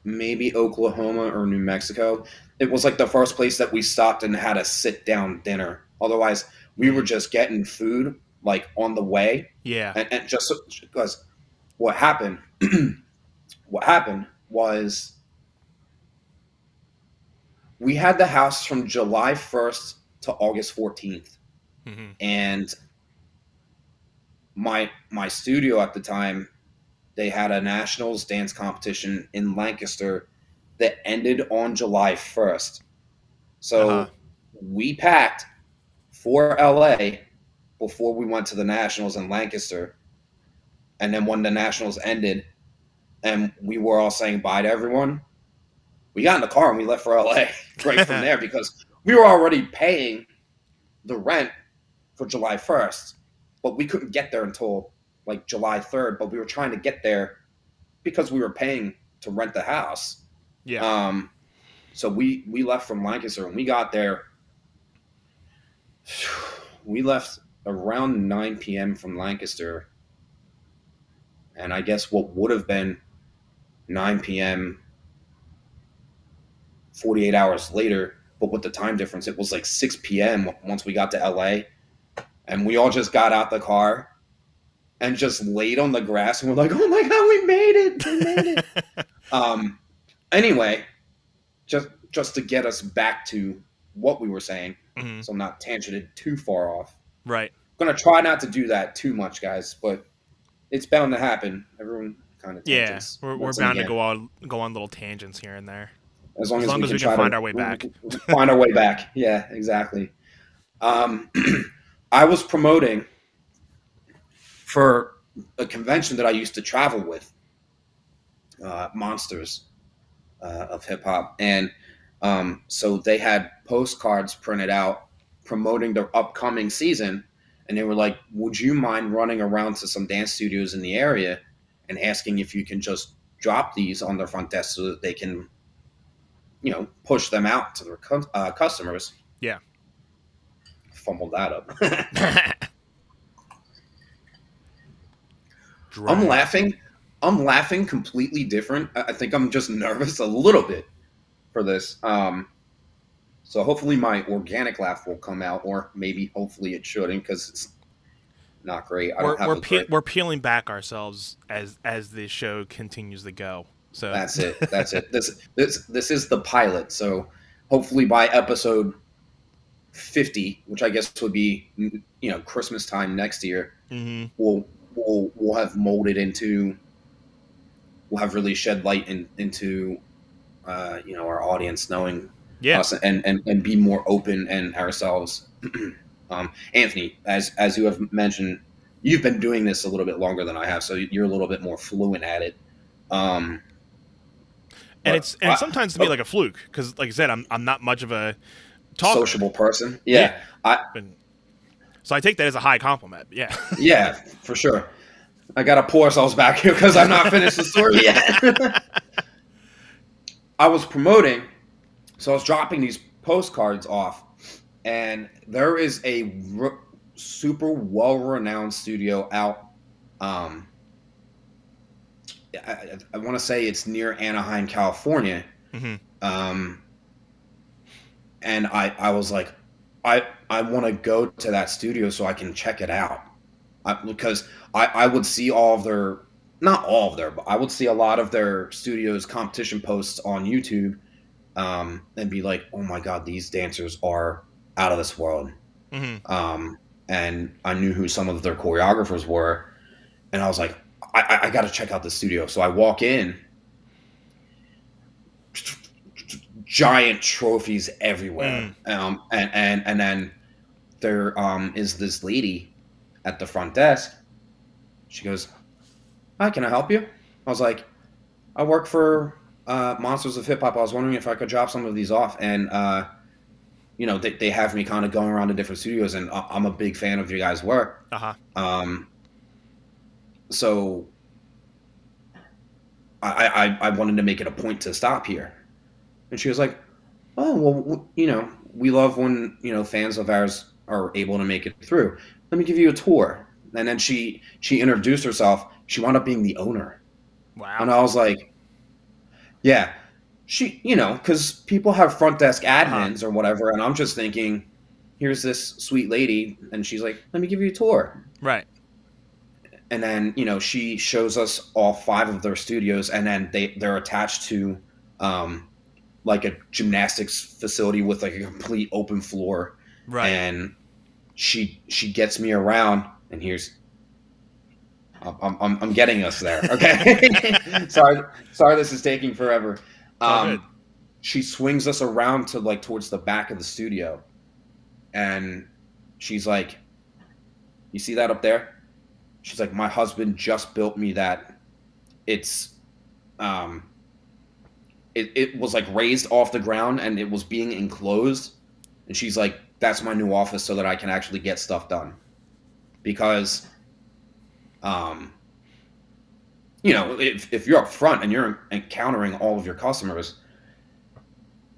maybe Oklahoma or New Mexico. It was like the first place that we stopped and had a sit down dinner. Otherwise, we were just getting food like on the way, Yeah. and, and just because what happened, what happened was we had the house from July first to August fourteenth hmm and my my studio at the time they had a nationals dance competition in lancaster that ended on july 1st so Uh-huh. we packed for la before we went to the nationals in lancaster. And then when the nationals ended and we were all saying bye to everyone we got in the car and we left for la right from there because we were already paying the rent for July 1st, but we couldn't get there until like July 3rd. But we were trying to get there because we were paying to rent the house. Yeah. Um, so we we left from Lancaster and we got there. We left around 9 p.m. from Lancaster, and I guess what would have been 9 p.m. 48 hours later, but with the time difference, it was like 6 p.m. once we got to LA, and we all just got out the car and just laid on the grass, and we're like, "Oh my god, we made it! We made it!" um, anyway, just just to get us back to what we were saying, hmm so I'm not tangented too far off. Right. I'm gonna try not to do that too much, guys, but it's bound to happen. Everyone kind of Yeah. We're, we're bound to go on go on little tangents here and there. as long as as, long we as can, we can find to, our way back. find our way back. Yeah, exactly. Um, I was promoting for a convention that I used to travel with, uh, Monsters uh, of Hip Hop, and um, so they had postcards printed out promoting their upcoming season, and they were like, "Would you mind running around to some dance studios in the area and asking if you can just drop these on their front desk so that they can, you know, push them out to their uh, customers?" Yeah. Fumbled that up. I'm laughing. I'm laughing completely different. I think I'm just nervous a little bit for this. Um, so hopefully my organic laugh will come out, or maybe hopefully it shouldn't because it's not great. I We're have we're, pe- we're peeling back ourselves as as the show continues to go. So That's it. That's it. This this this is the pilot. So hopefully by episode fifty, which I guess would be you know Christmas time next year, hmm we'll we'll we'll have molded into we'll have really shed light in, into uh, you know our audience knowing yeah, us and, and and be more open and ourselves. um, Anthony, as as you have mentioned, you've been doing this a little bit longer than I have, so you're a little bit more fluent at it. Um, and it's and I- sometimes to me like a fluke because like I said, I'm I'm not much of a talker. sociable person. Yeah, And- so I take that as a high compliment. Yeah. yeah, for sure. I gotta pour ourselves back here because I'm not finished the story yet. I was promoting, so I was dropping these postcards off, and there is a r- super well-renowned studio out. Um, I, I, I want to say it's near Anaheim, California. hmm Um, and I, I was like, I, I want to go to that studio so I can check it out. I, because I, I would see all of their, not all of their, but I would see a lot of their studios competition posts on YouTube, um, and be like, oh my god, these dancers are out of this world. hmm Um, and I knew who some of their choreographers were, and I was like, I, I, I got to check out the studio. So I walk in, giant trophies everywhere, um, and and and then there um, is this lady at the front desk. She goes, "Hi, can I help you?" I was like, "I work for uh, Monsters of Hip Hop. I was wondering if I could drop some of these off." And uh, you know, they, they have me kind of going around to different studios, and I- I'm a big fan of your guys' work. Uh huh. Um, so I, I I wanted to make it a point to stop here, and she was like, "Oh well, you know, we love when you know fans of ours are able to make it through. Let me give you a tour." And then she she introduced herself. She wound up being the owner, Wow. and I was like, "Yeah." She, you know, because people have front desk admins or whatever, and I'm just thinking, here's this sweet lady, and she's like, "Let me give you a tour." Right. and then you know she shows us all five of their studios and then they they're attached to um like a gymnastics facility with like a complete open floor. Right. and she she gets me around and here's I'm, I'm, I'm getting us there okay? Sorry sorry this is taking forever. Um she swings us around to like towards the back of the studio. And she's like you see that up there? She's like my husband just built me that. It's um it, it was like raised off the ground and it was being enclosed. And she's like that's my new office so that i can actually get stuff done. Because um you know if, if you're up front and you're encountering all of your customers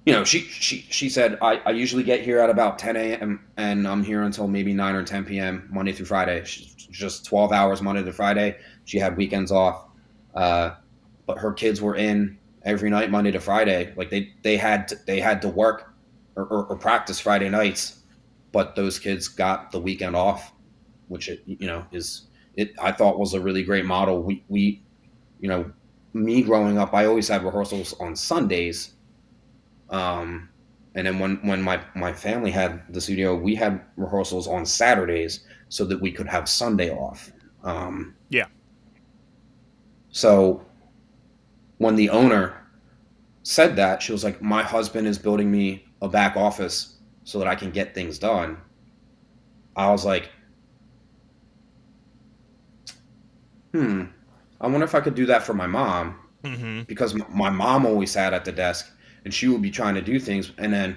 you know she she she said i, I usually get here at about 10 a.m and i'm here until maybe 9 or 10 p.m monday through friday. She's just 12 hours monday to friday. She had weekends off uh, but her kids were in every night monday to friday. Like they they had to, they had to work or, or, or practice friday nights but those kids got the weekend off which it you know is it i thought was a really great model. We we you know me growing up i always had rehearsals on sundays. Um and then when when my my family had the studio we had rehearsals on saturdays so that we could have sunday off. Um Yeah. so when the owner said that she was like my husband is building me a back office so that i can get things done i was like hmm i wonder if i could do that for my mom Mm-hmm. because m- my mom always sat at the desk and she would be trying to do things and then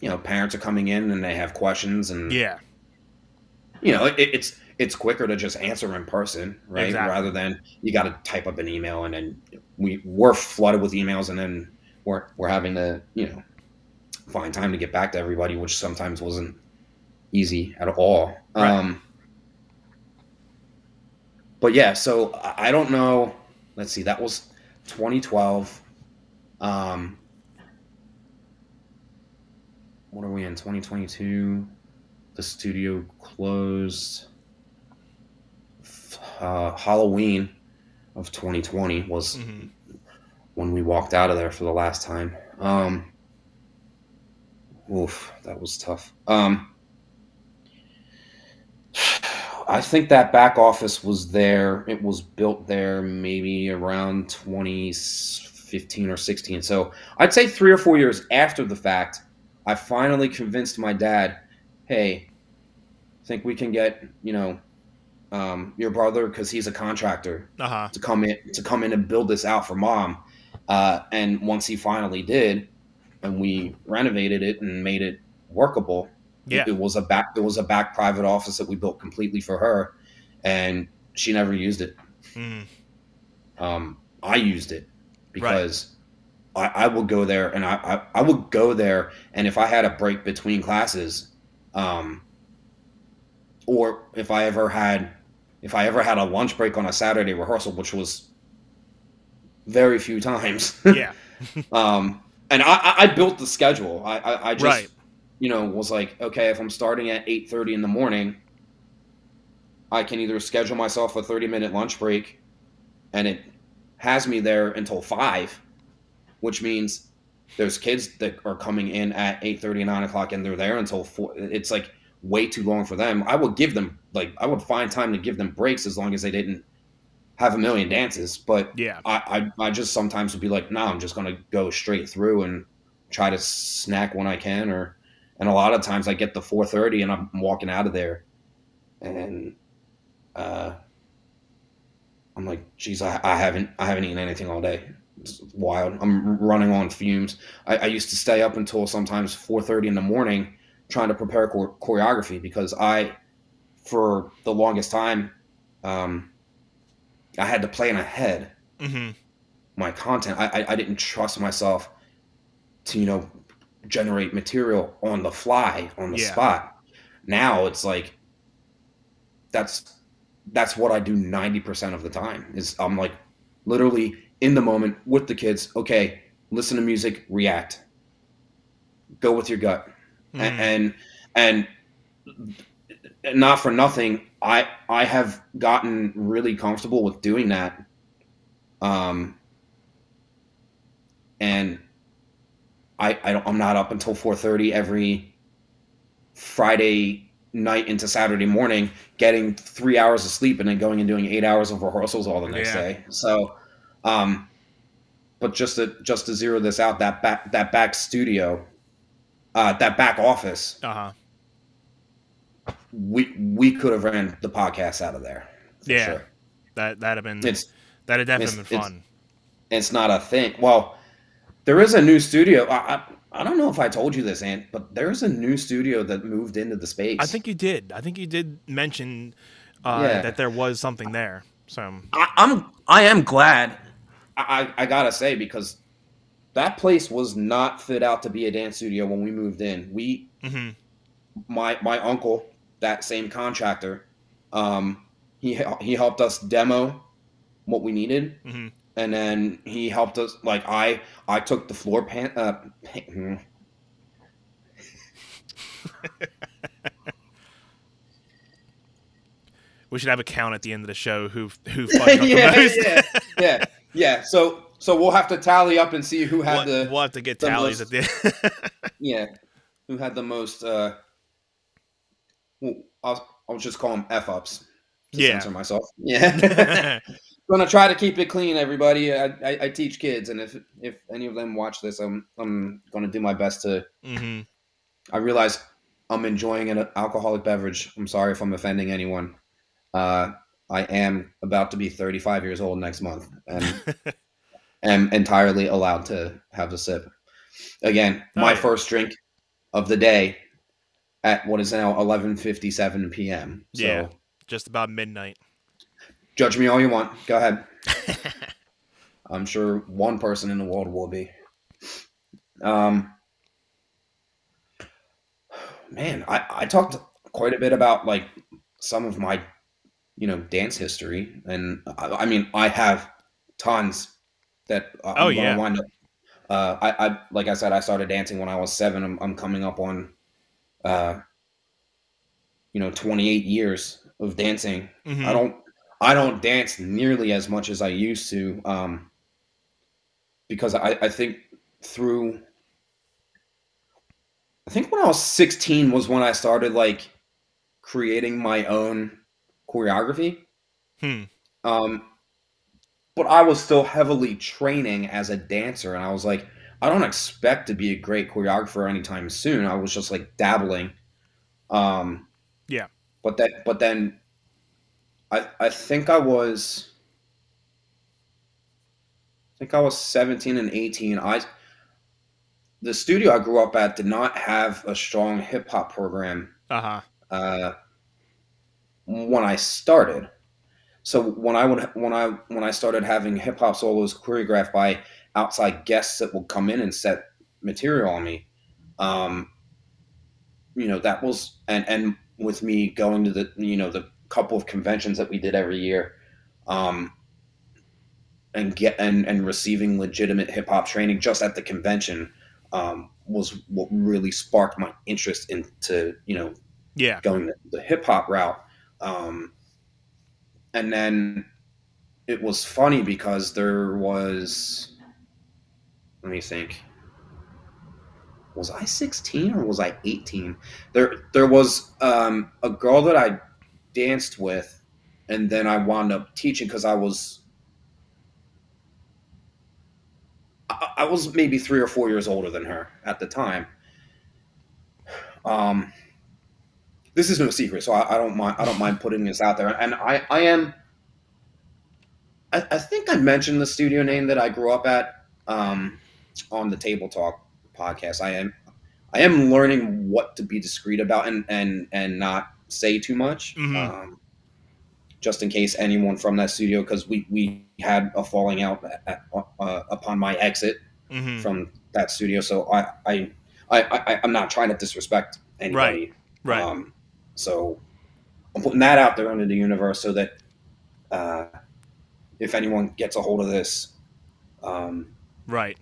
you know parents are coming in and they have questions and Yeah. you know it, it's it's quicker to just answer in person right? Exactly. rather than you got to type up an email and then we we're flooded with emails and then we're we're having to you know find time to get back to everybody which sometimes wasn't easy at all. Right. um but yeah so I- don't know. Let's see that was 2012 um what are we in 2022 the studio closed uh, halloween of 2020 was hmm when we walked out of there for the last time um oof that was tough um I think that back office was there. It was built there maybe around 2015 or 16. So I'd say three or four years after the fact, I finally convinced my dad, hey, think we can get, you know, um, your brother, because he's a contractor, Uh huh. to come in to come in and build this out for mom. Uh, and once he finally did, and we renovated it and made it workable, Yeah. it, was a back it was a back private office that we built completely for her, and she never used it. Mm. Um, I used it because I, I would go there and I, I, I would go there and if I had a break between classes, um, or if I ever had if I ever had a lunch break on a Saturday rehearsal, which was very few times. Yeah. um, and I, I, built the schedule. I, I, I just Right. you know was like, okay, if I'm starting at eight thirty in the morning, I can either schedule myself a thirty minute lunch break, and it has me there until five, which means there's kids that are coming in at 8 9 o'clock and they're there until four. It's like way too long for them. I would give them like I would find time to give them breaks as long as they didn't have a million dances. But Yeah. I, I, I just sometimes would be like, no, I'm just gonna go straight through and try to snack when I can, or and a lot of times I get the 4:30 and I'm walking out of there, and uh, I'm like, geez, I, I haven't I haven't eaten anything all day. It's wild. I'm running on fumes. I, I used to stay up until sometimes 4:30 in the morning trying to prepare chor- choreography because I, for the longest time, um, I had to plan ahead hmm my content. I, I I didn't trust myself to you know generate material on the fly on the Yeah. spot. Now it's like that's that's what I do ninety percent of the time. Is I'm like literally in the moment with the kids. Okay, listen to music, react, go with your gut, Mhm. and and not for nothing. I I have gotten really comfortable with doing that. Um, and I, I don't, I'm not up until 4:30 every Friday night into Saturday morning, getting three hours of sleep and then going and doing eight hours of rehearsals all the next Yeah. day. So, um, but just to just to zero this out, that back that back studio, uh, that back office, Uh-huh. we we could have ran the podcast out of there. Yeah. sure. That that'd have been It's that'd definitely it's- been fun. it's not a thing. Well, there is a new studio. I, I I don't know if I told you this, Ant, but there's a new studio that moved into the space. I think you did. I think you did mention uh, Yeah. that there was something there. So I, I'm I am glad. I, I I gotta say because that place was not fit out to be a dance studio when we moved in. We mhm. my my uncle, that same contractor, um, he he helped us demo what we needed, Mhm. and then he helped us. Like I I took the floor pan. Uh, pan we should have a count at the end of the show who who fucked up yeah, yeah, yeah, yeah. So so we'll have to tally up and see who had we'll, the we'll have to get tallies most- at the yeah who had the most. uh well, I'll I'll just call them f ups. Yeah. censor myself. Yeah. gonna try to keep it clean, everybody. I, I, I teach kids, and if if any of them watch this, I'm I'm gonna do my best to. hmm I realize I'm enjoying an alcoholic beverage. I'm sorry if I'm offending anyone. Uh, I am about to be 35 years old next month, and am entirely allowed to have a sip. Again, Oh, my yeah. first drink of the day at what is now 11:57 p.m. So Yeah. Just about midnight. judge me all you want. Go ahead. I'm sure one person in the world will be. Um, man, I, I talked quite a bit about like some of my, you know, dance history, and I, I mean, I have tons that Oh, I'm gonna yeah. wind up. Uh, I, I like I said, I started dancing when I was seven. I'm, I'm coming up on, uh, you know, 28 years of dancing. Mhm. I don't I don't dance nearly as much as I used to um, because I, I think through I think when I was 16 was when I started like creating my own choreography. Hmm. Um, but I was still heavily training as a dancer, and I was like, I don't expect to be a great choreographer anytime soon. I was just like dabbling. Um, Yeah. But that, but then, I I think I was, I think I was 17 and 18. I the studio I grew up at did not have a strong hip hop program Uh-huh. uh, when I started. So when I would when I when I started having hip hop solos choreographed by outside guests that would come in and set material on me, um, you know that was and and with me going to the you know the couple of conventions that we did every year, um, and get and and receiving legitimate hip hop training just at the convention um, was what really sparked my interest into you know Yeah. going the, the hip hop route. Um, and then it was funny because there was, let me think, was I 16 or was I 18? There there was um, a girl that I danced with, and then I wound up teaching because I was I, I was maybe three or four years older than her at the time. Um, this is no secret, so I, I don't mind. I don't mind putting this out there, and I I am. I, I think I mentioned the studio name that I grew up at um, on the Table Talk podcast. I am I am learning what to be discreet about and and and not say too much. Mhm. Um, just in case anyone from that studio, because we we had a falling out at, uh, upon my exit hmm from that studio. So I I, I, I I'm not trying to disrespect anybody. Right. Um, so I'm putting that out there into the universe so that uh, if anyone gets a hold of this, um, Right.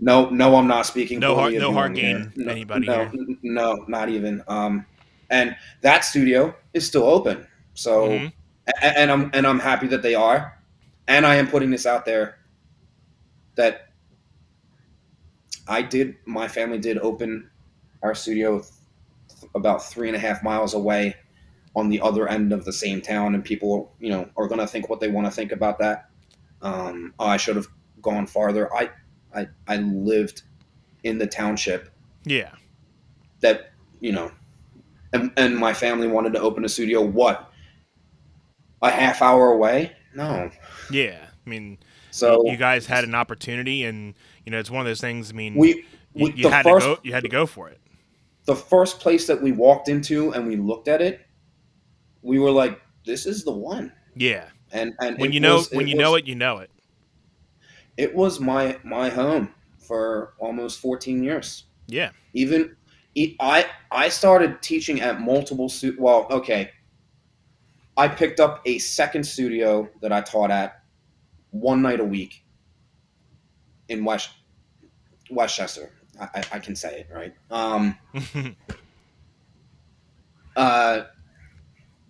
no, no, I'm not speaking. No hard- no hard here. No, anybody no, here. No, not even. Um, and that studio is still open. So, Mhm. a- and I'm and I'm happy that they are, and I am putting this out there that I did. My family did open our studio about three and a half miles away on the other end of the same town, and people, you know, are going to think what they want to think about that. Um, oh, I should have gone farther. I, I, I lived in the township Yeah. that you know, and and my family wanted to open a studio. What? A half hour away? No. Yeah. I mean, So you guys had an opportunity, and you know, it's one of those things. I mean, we, you, we you the had first to go. You had to go for it. The first place that we walked into and we looked at it, we were like, "This is the one." Yeah. And and When you know, was- when you was- know it, you know it. it was my my home for almost 14 years. Yeah. Even I I started teaching at multiple stu- well, okay. I picked up a second studio that I taught at one night a week in West Westchester. I, I, can say it right. Um, uh,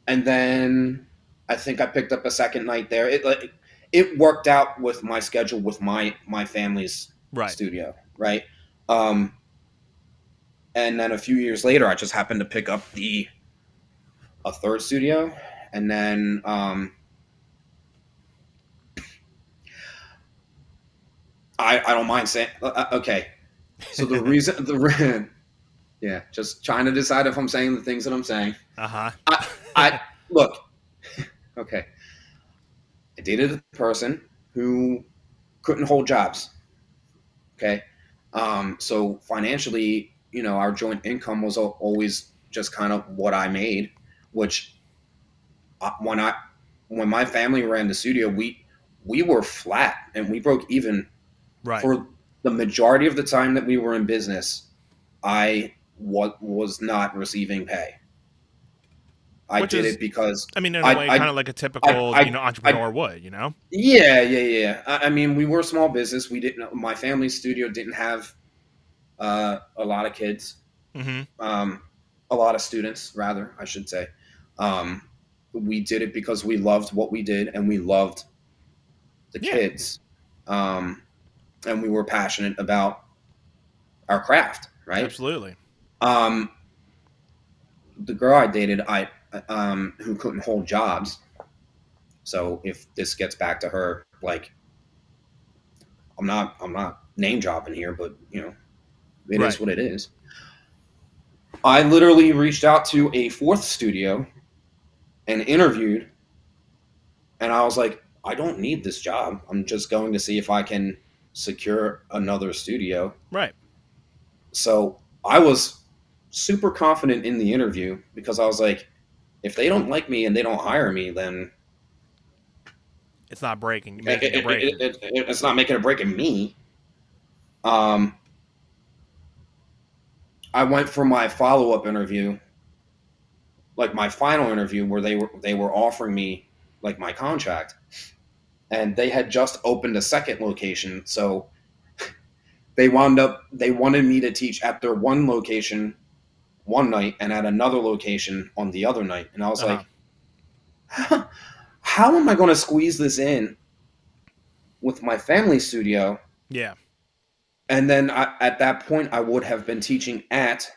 and then I think I picked up a second night there. It like it worked out with my schedule with my my family's right. studio, right? Um, and then a few years later, I just happened to pick up the a third studio, and then um, I I don't mind saying uh, uh, okay. So the reason the yeah, just trying to decide if I'm saying the things that I'm saying. Uh huh. I look, okay. I dated a person who couldn't hold jobs. Okay, um, so financially, you know, our joint income was always just kind of what I made. Which, uh, when I when my family ran the studio, we we were flat and we broke even right. for the majority of the time that we were in business. I wa- was not receiving pay. I Which did is- it because I mean, in I- a way, I- kind of like a typical, I- you know, entrepreneur would. You know. Yeah, yeah, yeah. I, I mean, we were a small business. We didn't. My family studio didn't have uh, a lot of kids, hmm um, a lot of students, rather, I should say. Um, we did it because we loved what we did, and we loved the Yeah. kids, um, and we were passionate about our craft, right? Absolutely. Um, the girl I dated, I um, who couldn't hold jobs. So if this gets back to her, like, I'm not, I'm not name dropping here, but you know, it is Right. what it is. I literally reached out to a fourth studio and interviewed, and I was like, I don't need this job. I'm just going to see if I can secure another studio Right. so I was super confident in the interview because I was like, if they don't like me and they don't hire me, then It's not breaking. it, Making it- or it- it- it- it's not making a break in me. Um, I went for my follow up interview, like my final interview, where they were they were offering me like my contract, and they had just opened a second location, so they wound up they wanted me to teach at their one location one night and at another location on the other night, and I was Uh-huh. like, how, how am I going to squeeze this in with my family studio yeah. and then I, at that point, I would have been teaching at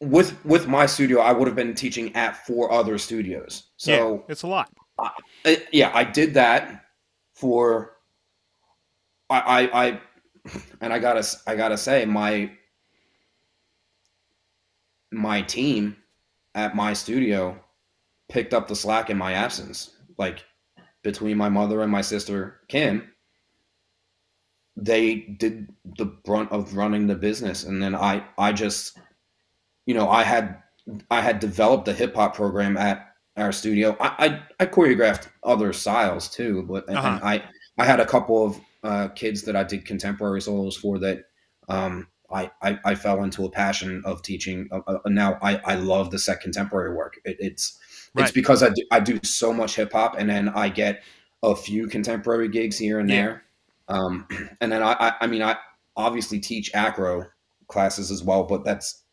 with with my studio. I would have been teaching at four other studios. So yeah, it's a lot. I, yeah, I did that for. I, I I and I gotta I gotta say my my team at my studio picked up the slack in my absence. Like between my mother and my sister Kim, they did the brunt of running the business, and then I I just, you know, I had I had developed a hip hop program at our studio. I, I, I choreographed other styles too, but uh-huh. I I had a couple of uh, kids that I did contemporary solos for that um, I, I, I fell into a passion of teaching. Uh, uh, now I, I love the set contemporary work. It, it's right. it's because I do, I do so much hip hop, and then I get a few contemporary gigs here and yeah. there. Um, and then I, I, I mean I obviously teach acro classes as well, but that's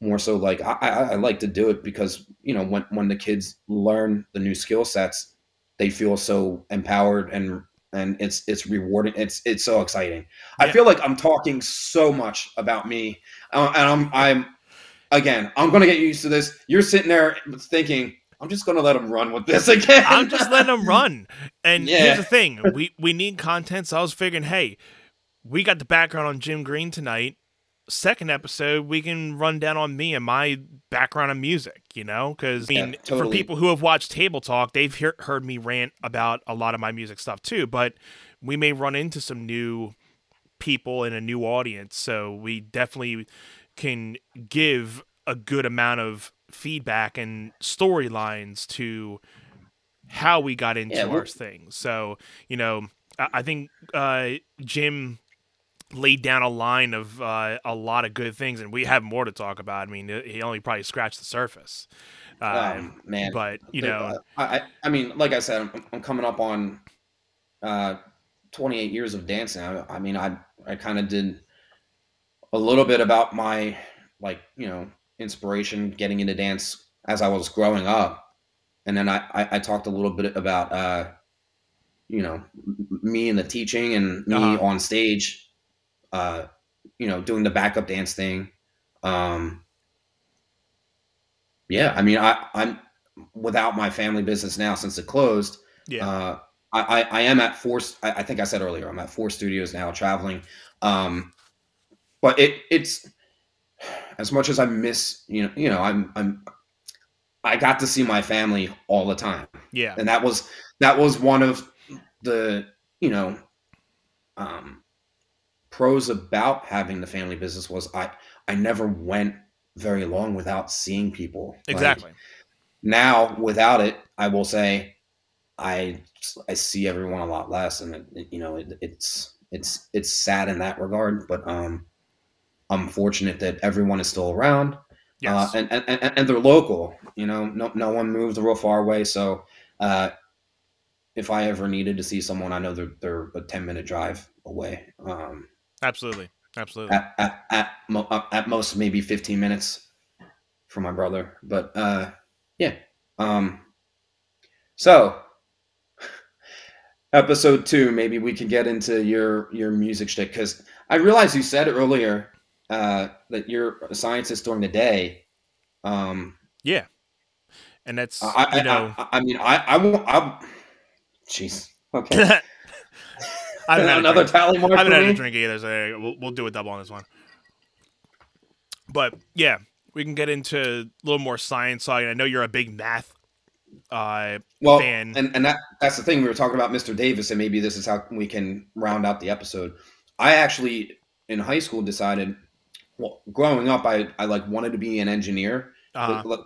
more so like I, I, I like to do it because you know when when the kids learn the new skill sets, they feel so empowered and and it's it's rewarding. It's it's so exciting. Yeah. I feel like I'm talking so much about me, uh, and I'm I'm again I'm gonna get used to this. You're sitting there thinking. I'm just gonna let them run with this again. I'm just letting them run. And yeah. here's the thing: we we need content. So I was figuring, hey, we got the background on Jim Green tonight second episode, we can run down on me and my background in music, you know? Because, I mean, yeah, totally. for people who have watched Table Talk, they've he- heard me rant about a lot of my music stuff too, but we may run into some new people and a new audience. So we definitely can give a good amount of feedback and storylines to how we got into yeah, our things. So, you know, I, I think uh, Jim laid down a line of uh, a lot of good things, and we have more to talk about. I mean, he only probably scratched the surface. Um, um, man, but you know, uh, I, I mean, like I said, I'm, I'm coming up on uh, 28 years of dancing. I, I mean, I I kind of did a little bit about my like you know inspiration getting into dance as I was growing up, and then I I, I talked a little bit about uh, you know me and the teaching and me uh-huh. on stage uh, you know, doing the backup dance thing. Um, yeah, I mean, I, I'm without my family business now since it closed. Yeah. Uh, I, I, am at four. I, think I said earlier, I'm at four studios now traveling. Um, but it, it's as much as I miss, you know, you know, I'm, I'm, I got to see my family all the time. Yeah. And that was, that was one of the, you know, um, pros about having the family business was I I never went very long without seeing people. Exactly. Like, now without it, I will say I I see everyone a lot less, and it, you know it, it's it's it's sad in that regard. But um, I'm fortunate that everyone is still around. Uh, yes. Uh, and, and, and they're local. You know, no no one moved real far away. So uh, if I ever needed to see someone, I know they're they're a ten minute drive away. Um, Absolutely, absolutely. At at at, mo- uh, at most maybe 15 minutes for my brother, but uh, yeah. Um, so episode two, maybe we can get into your your music shtick because I realized you said earlier uh, that you're a scientist during the day. Um, yeah, and that's I, you know, I, I, mean, I I won't. I, jeez. Okay. I haven't had another tally mark. I haven't had me? a drink either, so we'll, we'll do a double on this one. But yeah, we can get into a little more science side. I know you're a big math uh, well, fan. and and that that's the thing we were talking about, Mr. Davis, and maybe this is how we can round out the episode. I actually in high school decided, well, growing up, I I like wanted to be an engineer, uh-huh. like,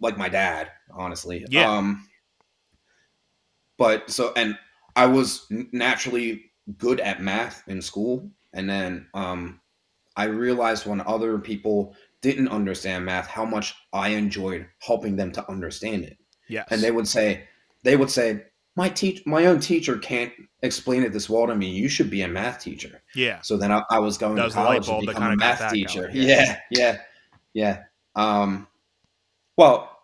like my dad, honestly. Yeah. Um, but so and I was naturally good at math in school, and then um, I realized when other people didn't understand math how much I enjoyed helping them to understand it. Yes. And they would say, they would say, my teach, my own teacher can't explain it this well to me. You should be a math teacher. Yeah. So then I, I was going to college to become a math teacher. Yeah. yeah, yeah, Um, well,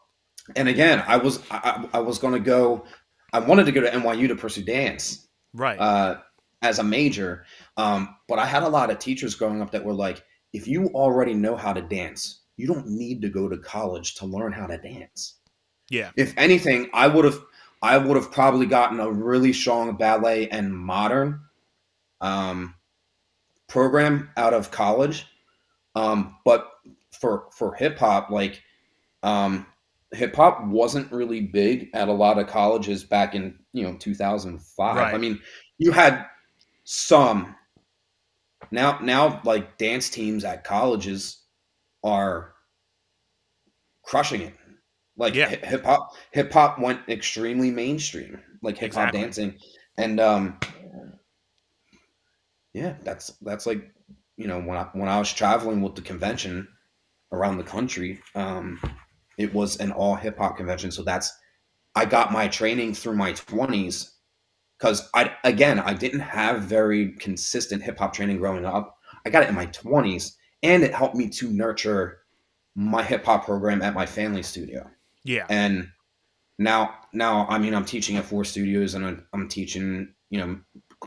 and again, I was I, I was going to go I wanted to go to NYU to pursue dance Right. uh, as a major, um, but I had a lot of teachers growing up that were like, if you already know how to dance, you don't need to go to college to learn how to dance. yeah. If anything, I would have I would have probably gotten a really strong ballet and modern um, program out of college. Um, but for for hip hop, like um, hip hop wasn't really big at a lot of colleges back in you know 2005. Right. I mean, you had some now now like dance teams at colleges are crushing it. Like Yeah. hip hop hip hop went extremely mainstream, like hip hop Exactly. dancing. And um yeah, that's that's like you know when I when I was traveling with the convention around the country, um it was an all hip hop convention. So that's I got my training through my 20s cuz I again, I didn't have very consistent hip hop training growing up. I got it in my 20s and it helped me to nurture my hip hop program at my family studio. Yeah. And now, now, I mean, I'm teaching at four studios, and I'm, I'm teaching, you know,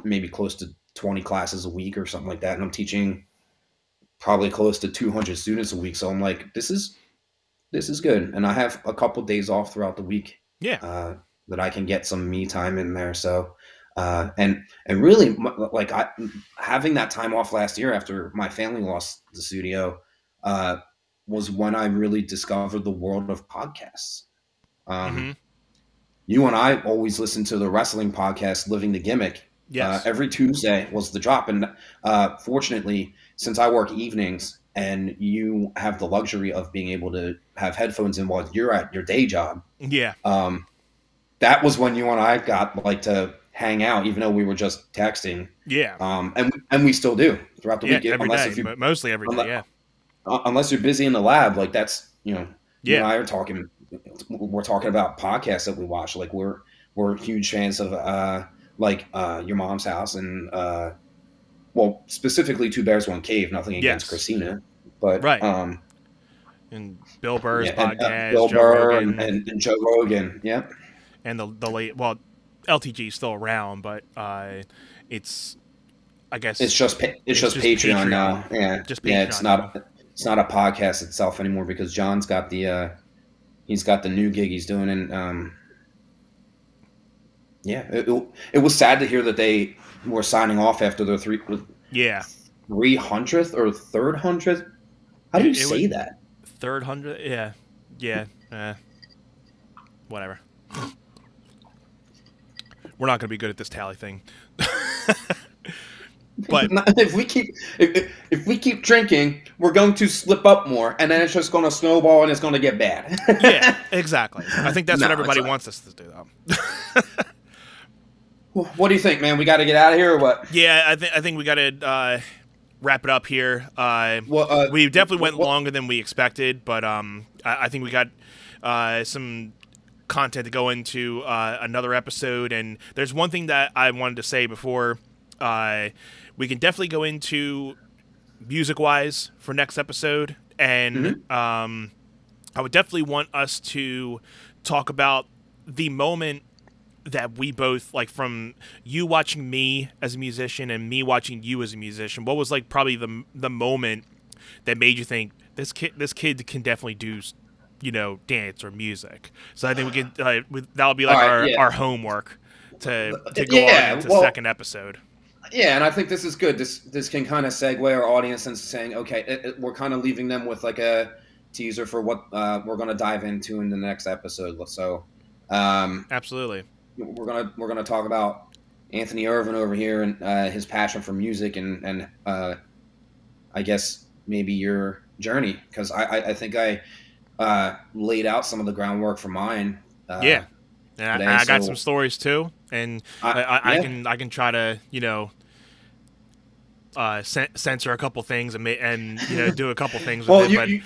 maybe close to 20 classes a week or something like that, and I'm teaching probably close to 200 students a week. So I'm like, this is, this is good, and I have a couple days off throughout the week Yeah. uh, that I can get some me time in there. So, uh, and and really, like I having that time off last year after my family lost the studio uh, was when I really discovered the world of podcasts. Um, Mhm. You and I always listen to the wrestling podcast, Living the Gimmick. Yes. Uh, every Tuesday was the drop, and uh, fortunately, since I work evenings and you have the luxury of being able to have headphones in while you're at your day job, yeah. um, that was when you and I got like to hang out, even though we were just texting, Yeah. um, and and we still do throughout the Yeah. week, unless day. if you mo- Mostly every day. unless- Yeah. uh, unless you're busy in the lab, like that's you know, you Yeah. and I are talking, we're talking about podcasts that we watch, like we're we're huge fans of uh like uh your mom's house and uh well specifically two bears one cave, nothing against Yes. Christina, but Right. um And Bill Burr's yeah, and, uh, podcast, Bill Joe Burr Rogan, and, and, and Joe Rogan, Yeah and the the late well, LTG is still around, but uh, it's I guess It's just it's, It's just, just Patreon, Patreon. now. Yeah, Just yeah. It's Patreon not it's not a podcast itself anymore because John's got the uh, he's got the new gig he's doing, and um, yeah, it, it, it was sad to hear that they were signing off after their three yeah three hundredth or third hundredth. How do you it say was- that? third hundred. Yeah, yeah. Uh, whatever. We're not gonna be good at this tally thing. but if we keep if, if- we keep drinking, we're going to slip up more, and then it's just going to snowball and it's going to get bad. yeah, exactly. I think that's No, what everybody wants us to do, though. what do you think, man? We got to get out of here, or what? yeah, I think I think we got to uh, wrap it up here. Uh, Well, uh, we definitely went what- longer than we expected, but um, I, I think we got uh, some content to go into uh, another episode. And there's one thing that I wanted to say before uh, we can definitely go into music wise for next episode, and um, I would definitely want us to talk about the moment that we both like from you watching me as a musician and me watching you as a musician what was like probably the the moment that made you think this kid this kid can definitely do you know dance or music so i think we can uh, that'll be like right, our, yeah. our homework to to go Yeah, on into well- second episode Yeah, and I think this is good. This this can kind of segue our audience into saying, okay, it, it- we're kind of leaving them with like a teaser for what uh, we're going to dive into in the next episode. So, um, absolutely we're gonna we're gonna talk about Anthony Irvin over here and uh, his passion for music and and uh, I guess maybe your journey because I, I I think I uh, laid out some of the groundwork for mine. Uh, yeah and I, I got so- some stories too and I- I, I, can I can try to you know uh, cen- censor a couple things and and you know do a couple things with Well, it, you, but you,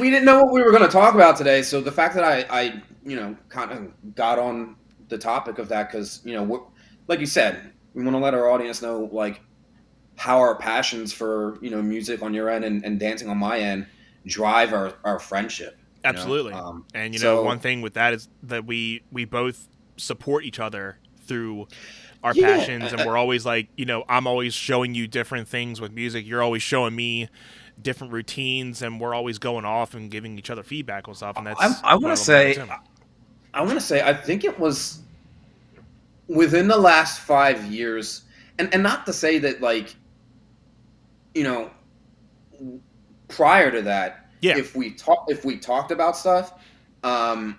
we didn't know what we were going to talk about today, so the fact that I, I you know, kind of got on the topic of that because you know, like you said, we want to let our audience know like how our passions for you know music on your end and, and dancing on my end drive our, our friendship. You know? Absolutely. Um, And you know, So- one thing with that is that we we both support each other through our Yeah. passions and we're always like you know i'm always showing you different things with music you're always showing me different routines and we're always going off and giving each other feedback on stuff and that's I, I want to say, Tim. I want to say, I think it was within the last five years, and and not to say that like, you know, prior to that, Yeah. if we talk, if we talked about stuff, um,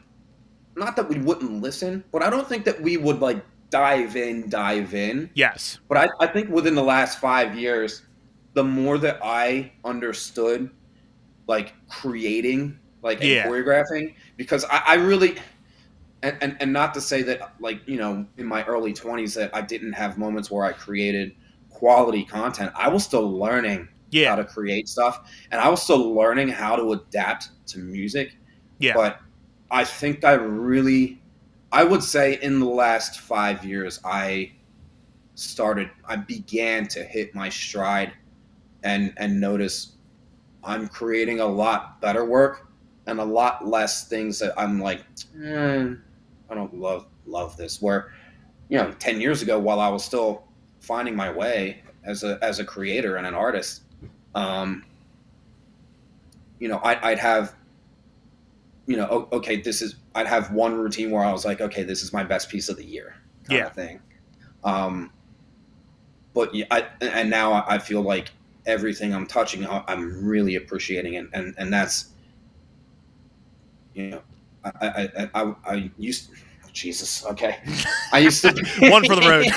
not that we wouldn't listen, but I don't think that we would like dive in, dive in. yes But I, I think within the last five years, the more that I understood, like creating, like and Yeah. choreographing, because I, I really, and, and and not to say that like you know in my early twenties that I didn't have moments where I created quality content. I was still learning how to create stuff, and I was still learning how to adapt to music. Yeah. But I think I really, I would say in the last five years, I started, I began to hit my stride, and and notice I'm creating a lot better work and a lot less things that I'm like, eh, I don't love love this. Where, you know, ten years ago, while I was still finding my way as a as a creator and an artist, um, you know, I'd, I'd have, you know, okay, this is, I'd have one routine where I was like, okay, this is my best piece of the year, kind Yeah. of thing. Um, but yeah, I, and now I feel like everything I'm touching, I- I'm really appreciating it, and and that's, you know, I I I, I, I used. Jesus. Okay. I used to One for the road.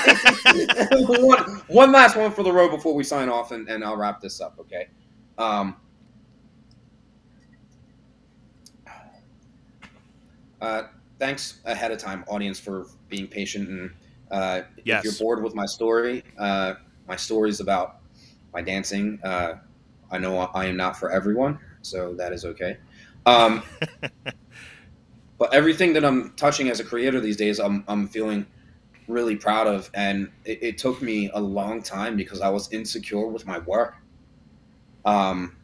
one, one last one for the road before we sign off, and, and I'll wrap this up. Okay. Um, uh, thanks ahead of time, audience, for being patient. And uh, Yes. if you're bored with my story, uh, my story is about my dancing. Uh, I know I am not for everyone, so that is okay. Um, but everything that I'm touching as a creator these days, I'm, I'm feeling really proud of. And it, it took me a long time because I was insecure with my work. Um,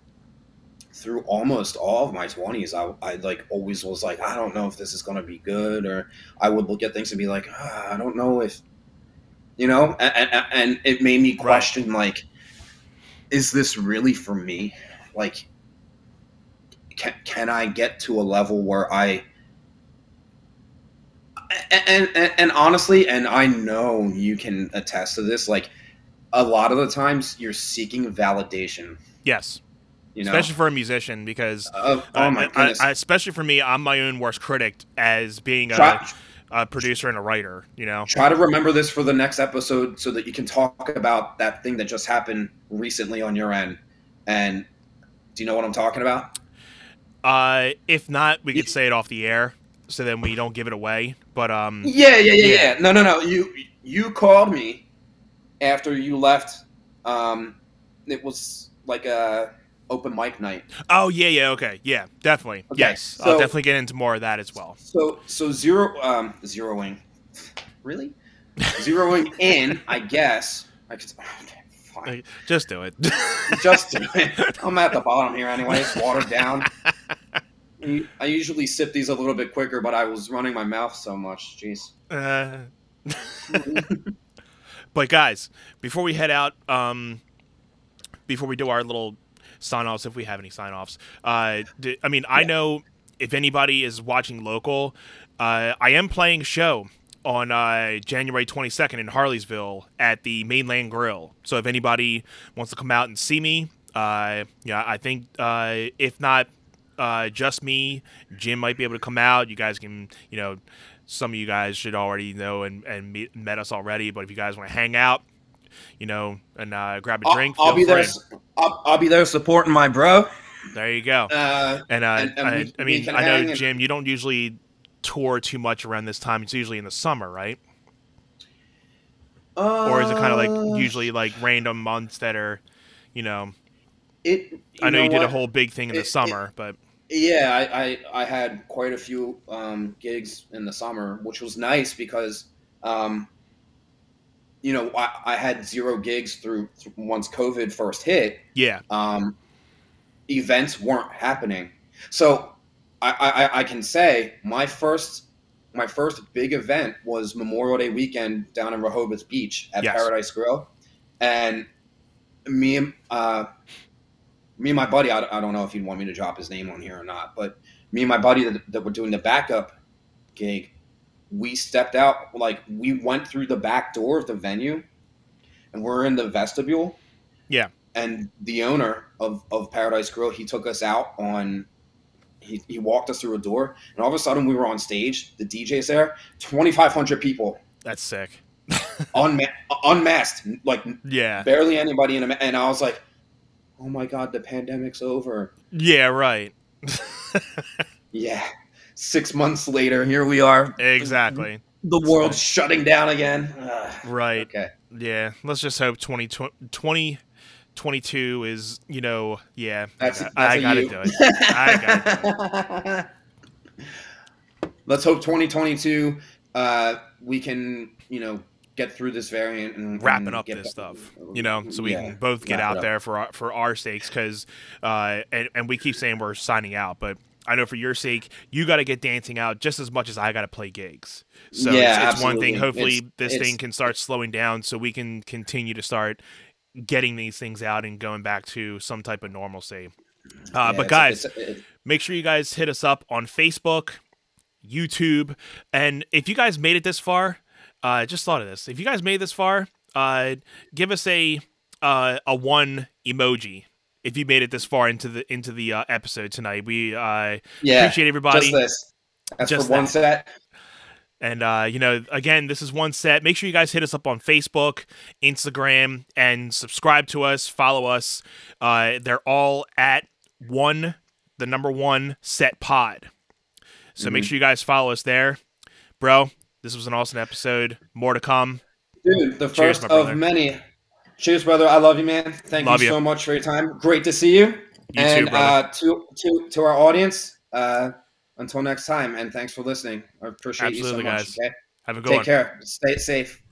through almost all of my 20s, I, I like always was like, I don't know if this is going to be good. Or I would look at things and be like, ah, I don't know if, you know, and, and, and it made me question, like, is this really for me? Like, can, can I get to a level where I, and, and and honestly, and I know you can attest to this. Like a lot of the times, you're seeking validation. yes You know, especially for a musician because oh, oh uh, my I- I, especially for me i'm my own worst critic as being a, try, a producer and a writer you know try to remember this for the next episode, so that you can talk about that thing that just happened recently on your end. And do you know what I'm talking about? uh if not we could say it off the air so then we don't give it away but um Yeah, yeah, yeah, Yeah. yeah. No, no, no. You you called me after you left. Um, it was like a open mic night. oh yeah yeah okay yeah definitely Okay, yes i'll definitely get into more of that as well So so zero um zeroing, really, zeroing in. I guess I could. Okay, fine. Just do it Just do it. I'm at the bottom here anyway. It's watered down. I usually sip these a little bit quicker, but I was running my mouth so much. Jeez. Uh, but guys, before we head out, um, before we do our little sign offs, if we have any sign offs, uh, I mean, I Yeah. know if anybody is watching local, uh, I am playing a show on uh, January 22nd in Harleysville at the Mainland Grill. So if anybody wants to come out and see me, uh, yeah, I think uh, if not uh, just me, Jim might be able to come out. You guys can, you know, some of you guys should already know and, and meet, met us already. But if you guys want to hang out, you know, and uh, grab a I'll, drink, I'll be there. I'll, I'll be there supporting my bro. There you go. Uh, And, uh, and- and I, we- I mean, I know and- Jim, you don't usually tour too much around this time. It's usually in the summer, right? Or is it kind of uh, like usually like random months that are, you know? It. I know you did a whole big thing in the It- it- summer, but Yeah, I, I, I had quite a few um, gigs in the summer, which was nice because, um, you know, I, I had zero gigs through, through once COVID first hit. yeah, Um, events weren't happening, so I, I, I can say my first my first big event was Memorial Day weekend down in Rehoboth Beach at Yes. Paradise Grill, and me and uh, me and my buddy. I, I don't know if he'd want me to drop his name on here or not, but me and my buddy that, that were doing the backup gig, we stepped out like we went through the back door of the venue, and we're in the vestibule. Yeah. And the owner of, of Paradise Grill, he took us out on he, he walked us through a door, and all of a sudden we were on stage. The DJ's there, twenty five hundred people, That's sick. unma- unmasked, like Yeah. barely anybody in a. ma- And I was like, "Oh my god, the pandemic's over." Yeah. Right. Yeah, six months later, here we are. exactly. The world's shutting down again. Ugh. Right. Okay. Yeah. Let's just hope 20, 2022 is you know yeah. That's, I, gotta you. do it. I gotta Let's hope 2022 uh, we can, you know, get through this variant and wrapping and up this back- stuff, you know, so we Yeah, can both get out there for our, for our sakes, because uh, and and we keep saying we're signing out, but I know for your sake, you got to get dancing out just as much as I got to play gigs. So Yeah, it's, it's one thing. Hopefully, It's- this it's- thing can start slowing down, so we can continue to start getting these things out and going back to some type of normalcy. Uh, Yeah, but guys, make sure you guys hit us up on Facebook, YouTube, and if you guys made it this far, I just thought of this. If you guys made it this far, uh, give us a uh, a one emoji. If you made it this far into the into the uh, episode tonight, we uh, yeah, appreciate everybody. just this. That's Just for one set. And uh, you know, again, this is one set. Make sure you guys hit us up on Facebook, Instagram, and subscribe to us. Follow us. Uh, they're all at one, the number one set pod. So make Mhm. sure you guys follow us there, bro. This was an awesome episode. More to come. Dude, the Cheers, first of many. Cheers, brother. I love you, man. Thank Love you you. so much for your time. Great to see you. You and too, uh, to to to our audience, uh, until next time, and thanks for listening. I appreciate Absolutely, you so much. guys. Okay? Have a good day. Take one. care. Stay safe.